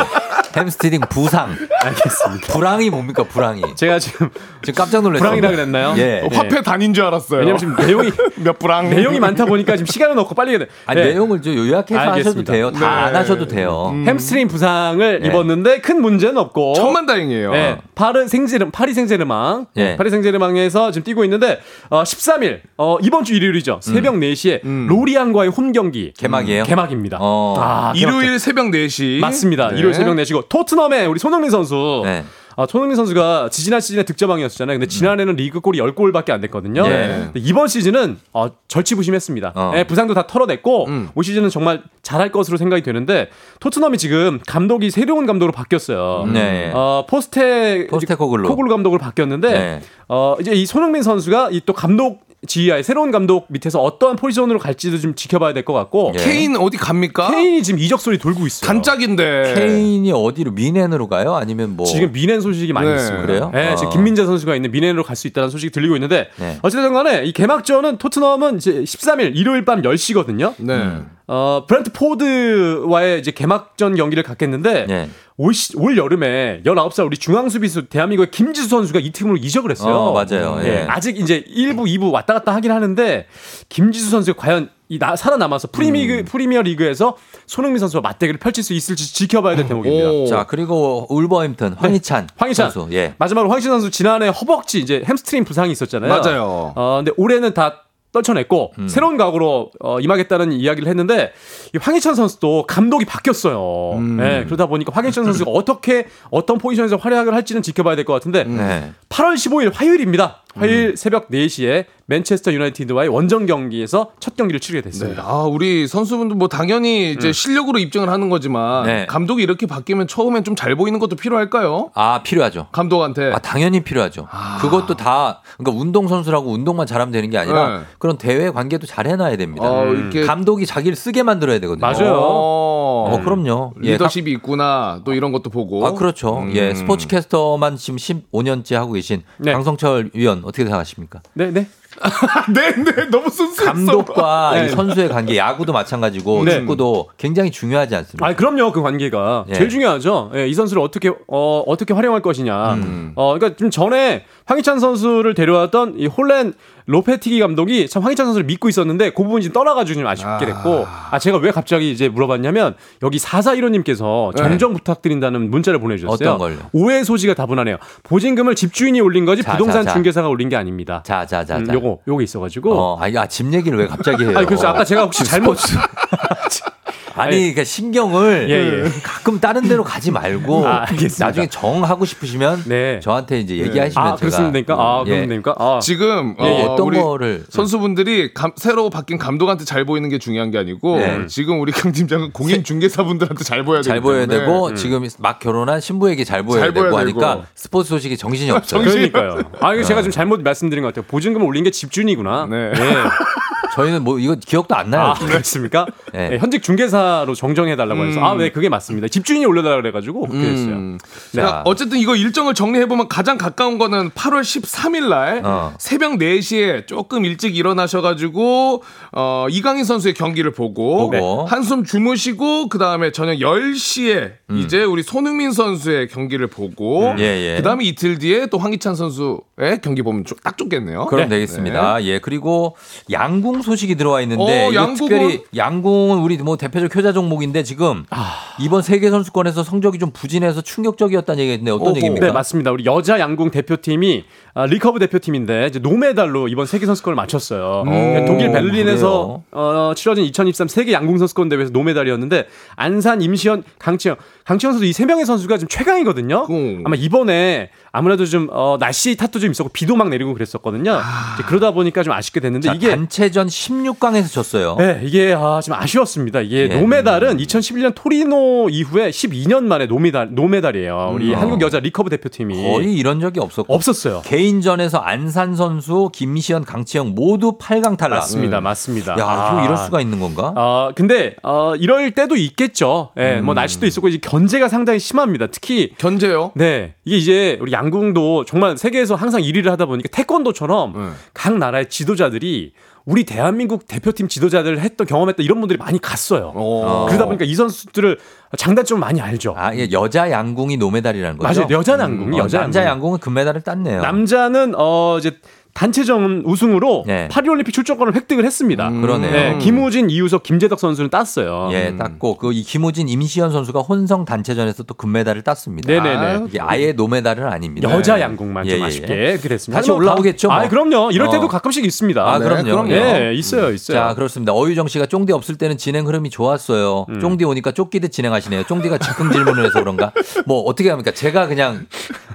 햄스트링 부상. 알겠습니다. 불황이 뭡니까, 불황이? 제가 지금 지금 깜짝 놀랐어요. 불황이라 그랬나요? 예. 어, 화폐 단인 줄 알았어요. 왜냐면 지금 내용이 [laughs] 몇 불황 내용이 많다 보니까 지금 시간을 넣고 빨리 해야 돼. 아니, 네. 내용을 좀 요약해서 하셔도 알겠습니다. 돼요. 다 네. 안 하셔도 돼요. 음. 햄스트링 부상을 네. 입었는데 큰 문제는 없고 천만다행이에요. 네, 파리 생제르 파리 생제르망, 예. 파리 생제르망에서 지금 뛰고 있는데 어, 13일 어, 이번 주 일요일이죠. 새벽 4시에 로리앙과의 홈 경기 개막이에요? 개막입니다. 어. 아, 개막 일요일 새벽 4시. 맞습니다. 네. 일요일 새벽 4시고 토트넘의 우리 손흥민 선수. 네. 아, 손흥민 선수가 지지난 시즌에 득점왕이었잖아요. 근데 지난해는 리그 골이 10골밖에 안 됐거든요. 예. 이번 시즌은 어, 절치부심했습니다. 어. 예, 부상도 다 털어냈고 음. 올 시즌은 정말 잘할 것으로 생각이 되는데 토트넘이 지금 감독이 새로운 감독으로 바뀌었어요. 네. 어, 포스테 포스테코글루. 코글루 감독으로 바뀌었는데 네. 어, 이제 이 손흥민 선수가 이 또 감독 지휘하에 새로운 감독 밑에서 어떠한 포지션으로 갈지도 좀 지켜봐야 될 것 같고 예. 케인 어디 갑니까? 케인이 지금 이적 소리 돌고 있어요. 단짝인데. 케인이 어디로 미넨으로 가요? 아니면 뭐 지금 미넨 소식이 많이 네. 있습니다. 그래요? 네, 아. 지금 김민재 선수가 있는 미넨으로 갈 수 있다는 소식이 들리고 있는데 네. 어쨌든 간에 이 개막전은 토트넘은 이제 13일 일요일 밤 10시거든요. 네. 어, 브렌트 포드와의 이제 개막전 경기를 갖겠는데 네. 올, 시- 올 여름에 19살 우리 중앙 수비수 대한민국의 김지수 선수가 이 팀으로 이적을 했어요. 어, 맞아요. 예, 예. 아직 이제 1부, 2부 왔다 갔다 하긴 하는데 김지수 선수가 과연 이 나, 살아남아서 프리미그, 음. 프리미어 리그에서 손흥민 선수와 맞대결을 펼칠 수 있을지 지켜봐야 될 대목입니다. 오. 자, 그리고 울버햄튼 황희찬 황희찬 선수. 예. 마지막으로 황희찬 선수 지난해 허벅지 이제 햄스트링 부상이 있었잖아요. 맞아요. 어 근데 올해는 다 떨쳐냈고 음. 새로운 각오로 어, 임하겠다는 이야기를 했는데 이 황희찬 선수도 감독이 바뀌었어요. 음. 네, 그러다 보니까 황희찬 선수가 어떻게 어떤 포지션에서 활약을 할지는 지켜봐야 될 것 같은데 네. 8월 15일 화요일입니다. 화요일 음. 새벽 4시에 맨체스터 유나이티드와의 원정 경기에서 첫 경기를 치르게 네. 됐습니다. 아, 우리 선수분도 뭐 당연히 이제 실력으로 입증을 하는 거지만 네. 감독이 이렇게 바뀌면 처음엔 좀 잘 보이는 것도 필요할까요? 아, 필요하죠. 감독한테. 아, 당연히 필요하죠. 그것도 다, 그러니까 운동 선수라고 운동만 잘하면 되는 게 아니라 네. 그런 대회 관계도 잘 해놔야 됩니다. 어, 이렇게 감독이 자기를 쓰게 만들어야 되거든요. 맞아요. 어, 어, 그럼요. 예, 리더십이 있구나. 또 이런 것도 보고. 아, 그렇죠. 음. 예, 스포츠 캐스터만 지금 15년째 하고 계신 네. 강성철 위원 어떻게 생각하십니까? 네, 네. [laughs] 네, 네. 너무 순수했어. 감독과 네. 이 선수의 관계, 야구도 마찬가지고 네. 축구도 굉장히 중요하지 않습니까? 아, 그럼요. 그 관계가 예. 제일 중요하죠. 예, 이 선수를 어떻게 어, 어떻게 활용할 것이냐. 음. 어, 그러니까 좀 전에 황희찬 선수를 데려왔던 이 홀렌 로페티기 감독이 참 황희찬 선수를 믿고 있었는데 그 부분이 좀 떠나가지고 좀 아쉽게 됐고 아 제가 왜 갑자기 이제 물어봤냐면 여기 4415님께서 정정 부탁드린다는 문자를 보내주셨어요. 어떤 걸요? 오해 소지가 다분하네요. 보증금을 집주인이 올린 거지 자, 부동산 자, 자. 중개사가 올린 게 아닙니다. 자, 자, 자, 음, 자. 요거 요거 있어가지고. 어, 아니, 아, 집 얘기를 왜 갑자기 해요? 아니 그래서 아까 제가 혹시 [laughs] 잘못 [laughs] [laughs] 아니, 그러니까 신경을 예, 예. 가끔 다른 데로 가지 말고 아. 나중에 정하고 싶으시면 네. 저한테 이제 얘기하시면 아 제가 그렇습니까? 아 예. 그렇습니까? 아. 지금 예, 어, 어떤 우리 거를 선수분들이 감- 새로 바뀐 감독한테 잘 보이는 게 중요한 게 아니고 네. 지금 우리 강 팀장은 공인 중개사분들한테 잘 보여야 잘 보여야 때문에. 되고 지금 막 결혼한 신부에게 잘 보여야 잘 되고 보여야 하니까 되고. 스포츠 소식이 정신이 없어요. 그러니까요. 아, 이거 제가 좀 잘못 말씀드린 것 같아요. 보증금을 올린 게 집주인이구나. 네. [laughs] 저희는 뭐 이거 기억도 안 나요. 아, 그렇습니까? 네. 네, 현직 중개사로 정정해 달라고 해서. 아, 네, 그게 맞습니다. 집주인이 올려달라 그래가지고 그렇게 됐어요. 음. 자. 자, 어쨌든 이거 일정을 정리해 보면 가장 가까운 거는 8월 13일 날 어. 새벽 4시에 조금 일찍 일어나셔 가지고 어, 이강인 선수의 경기를 보고, 보고. 한숨 주무시고 그 다음에 저녁 10시에 이제 우리 손흥민 선수의 경기를 보고 음. 예, 예. 그 다음에 이틀 뒤에 또 황희찬 선수의 경기 보면 좀- 딱 좋겠네요. 그럼 되겠습니다. 예 그리고 양궁 소식이 들어와 있는데 어, 양궁은? 특별히 양궁은 우리 뭐 대표적 효자 종목인데 지금 아. 이번 세계 선수권에서 성적이 좀 부진해서 충격적이었다는 얘기가 있는데 어떤 어허. 얘기입니까? 네, 맞습니다. 우리 여자 양궁 대표팀이 아, 리커브 대표팀인데 이제 노메달로 이번 세계 선수권을 마쳤어요. 네, 독일 베를린에서 어, 치러진 2023 세계 양궁 선수권 대회에서 노메달이었는데 안산, 임시현, 강채영, 강채영 선수 이 세 명의 선수가 지금 최강이거든요. 음. 아마 이번에 아무래도 좀 어, 날씨 탓도 좀 있었고 비도 막 내리고 그랬었거든요. 이제 그러다 보니까 좀 아쉽게 됐는데 자, 이게 단체전 16강에서 졌어요. 네, 이게 아, 좀 아쉬웠습니다. 이게 예. 노메달은 2011년 토리노 이후에 12년 만에 노메달 노메달이에요. 우리 음. 한국 여자 리커브 대표팀이 거의 이런 적이 없었고 없었어요. 개인전에서 안산 선수, 임시현, 강채영 모두 8강 탈락. 맞습니다, 맞습니다. 야, 좀 이럴 수가 있는 건가? 아, 근데 어 이럴 때도 있겠죠. 예, 음. 뭐 날씨도 있었고 이제 견제가 상당히 심합니다. 특히 견제요. 네, 이게 이제 우리 양 궁도 정말 세계에서 항상 1위를 하다 보니까 태권도처럼 네. 각 나라의 지도자들이 우리 대한민국 대표팀 지도자들 했던 경험했던 이런 분들이 많이 갔어요. 어. 그러다 보니까 이 선수들을 장단점을 많이 알죠. 아, 이게 여자 양궁이 노메달이라는 거죠? 맞아요. 여자 양궁이 어, 여자 남자 양궁. 양궁은 금메달을 땄네요. 남자는 어 이제 단체전 우승으로 네. 파리올림픽 출전권을 획득을 했습니다. 그러네요. 네, 김우진, 이우석, 김재덕 선수는 땄어요. 예, 땄고 그 이 김우진, 임시현 선수가 혼성 단체전에서 또 금메달을 땄습니다. 네네네. 이게 아예 노메달은 아닙니다. 여자 양궁만 예, 좀 예, 아쉽게 그랬습니다. 다시 하지만 올라오겠죠, 다- 뭐. 아, 그럼요. 이럴 때도 어. 가끔씩 있습니다. 아, 네, 그럼요. 그럼요. 예, 있어요, 있어요. 자, 그렇습니다. 어유정 씨가 쫑디 없을 때는 진행 흐름이 좋았어요. 음. 쫑디 오니까 쫓기듯 진행하시네요. 쫑디가 즉흥 질문을 해서 그런가? 뭐 어떻게 합니까? 제가 그냥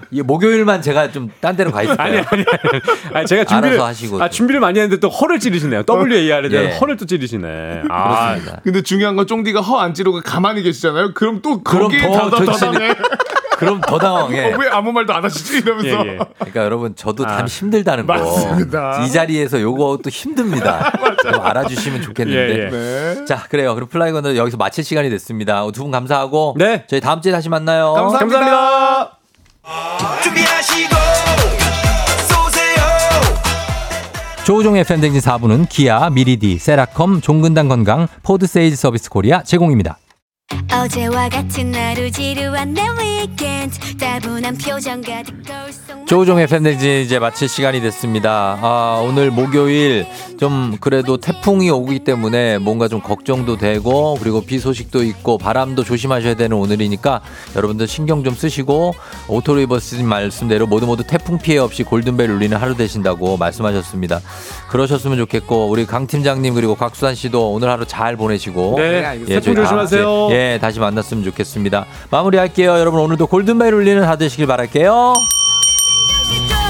이 목요일만 제가 좀 딴 데로 가 있을까요? [laughs] 아니, 아니, 아니. 아니, 제가 준비를, 하시고. 아, 준비를 많이 했는데 또 허를 찌르시네요. WAR에 대한 예. 허를 또 찌르시네. [laughs] 아, 그렇습니다. 근데 중요한 건 쫑디가 허 안 찌르고 가만히 계시잖아요. 그럼 또 그럼 거기에 더- 더, 더, 더더 당해. 그럼 더 당황해. 어, 왜 아무 말도 안 하시지 이러면서. 예, 예. 그러니까 여러분 저도 아. 참 힘들다는 거. 맞습니다. 이 자리에서 요것도 힘듭니다. [laughs] 좀 알아주시면 좋겠는데. 예, 예. 네. 자, 그래요. 그럼 플라이건은 여기서 마칠 시간이 됐습니다. 두 분 감사하고 네. 저희 다음 주에 다시 만나요. 감사합니다. 감사합니다. 조우종의 FM대행진 4부는 기아, 미리디, 세라컴, 종근당 건강, 포드 세일즈 서비스 코리아 제공입니다. 어제와 같은 하루 지루한 내 weekend 따분한 표정 가득 속 조우종의 FM대행진 이제 마칠 시간이 됐습니다. 아, 오늘 목요일 좀 그래도 태풍이 오기 때문에 뭔가 좀 걱정도 되고 그리고 비 소식도 있고 바람도 조심하셔야 되는 오늘이니까 여러분들 신경 좀 쓰시고 오토리버스님 말씀대로 모두 모두 태풍 피해 없이 골든벨 울리는 하루 되신다고 말씀하셨습니다. 그러셨으면 좋겠고 우리 강 팀장님 그리고 곽수산 씨도 오늘 하루 잘 보내시고 네, 예, 태풍 저희 다음 조심하세요. 주에, 예, 다시 만났으면 좋겠습니다. 마무리할게요. 여러분 오늘도 골든벨 울리는 하루 되시길 바랄게요. 또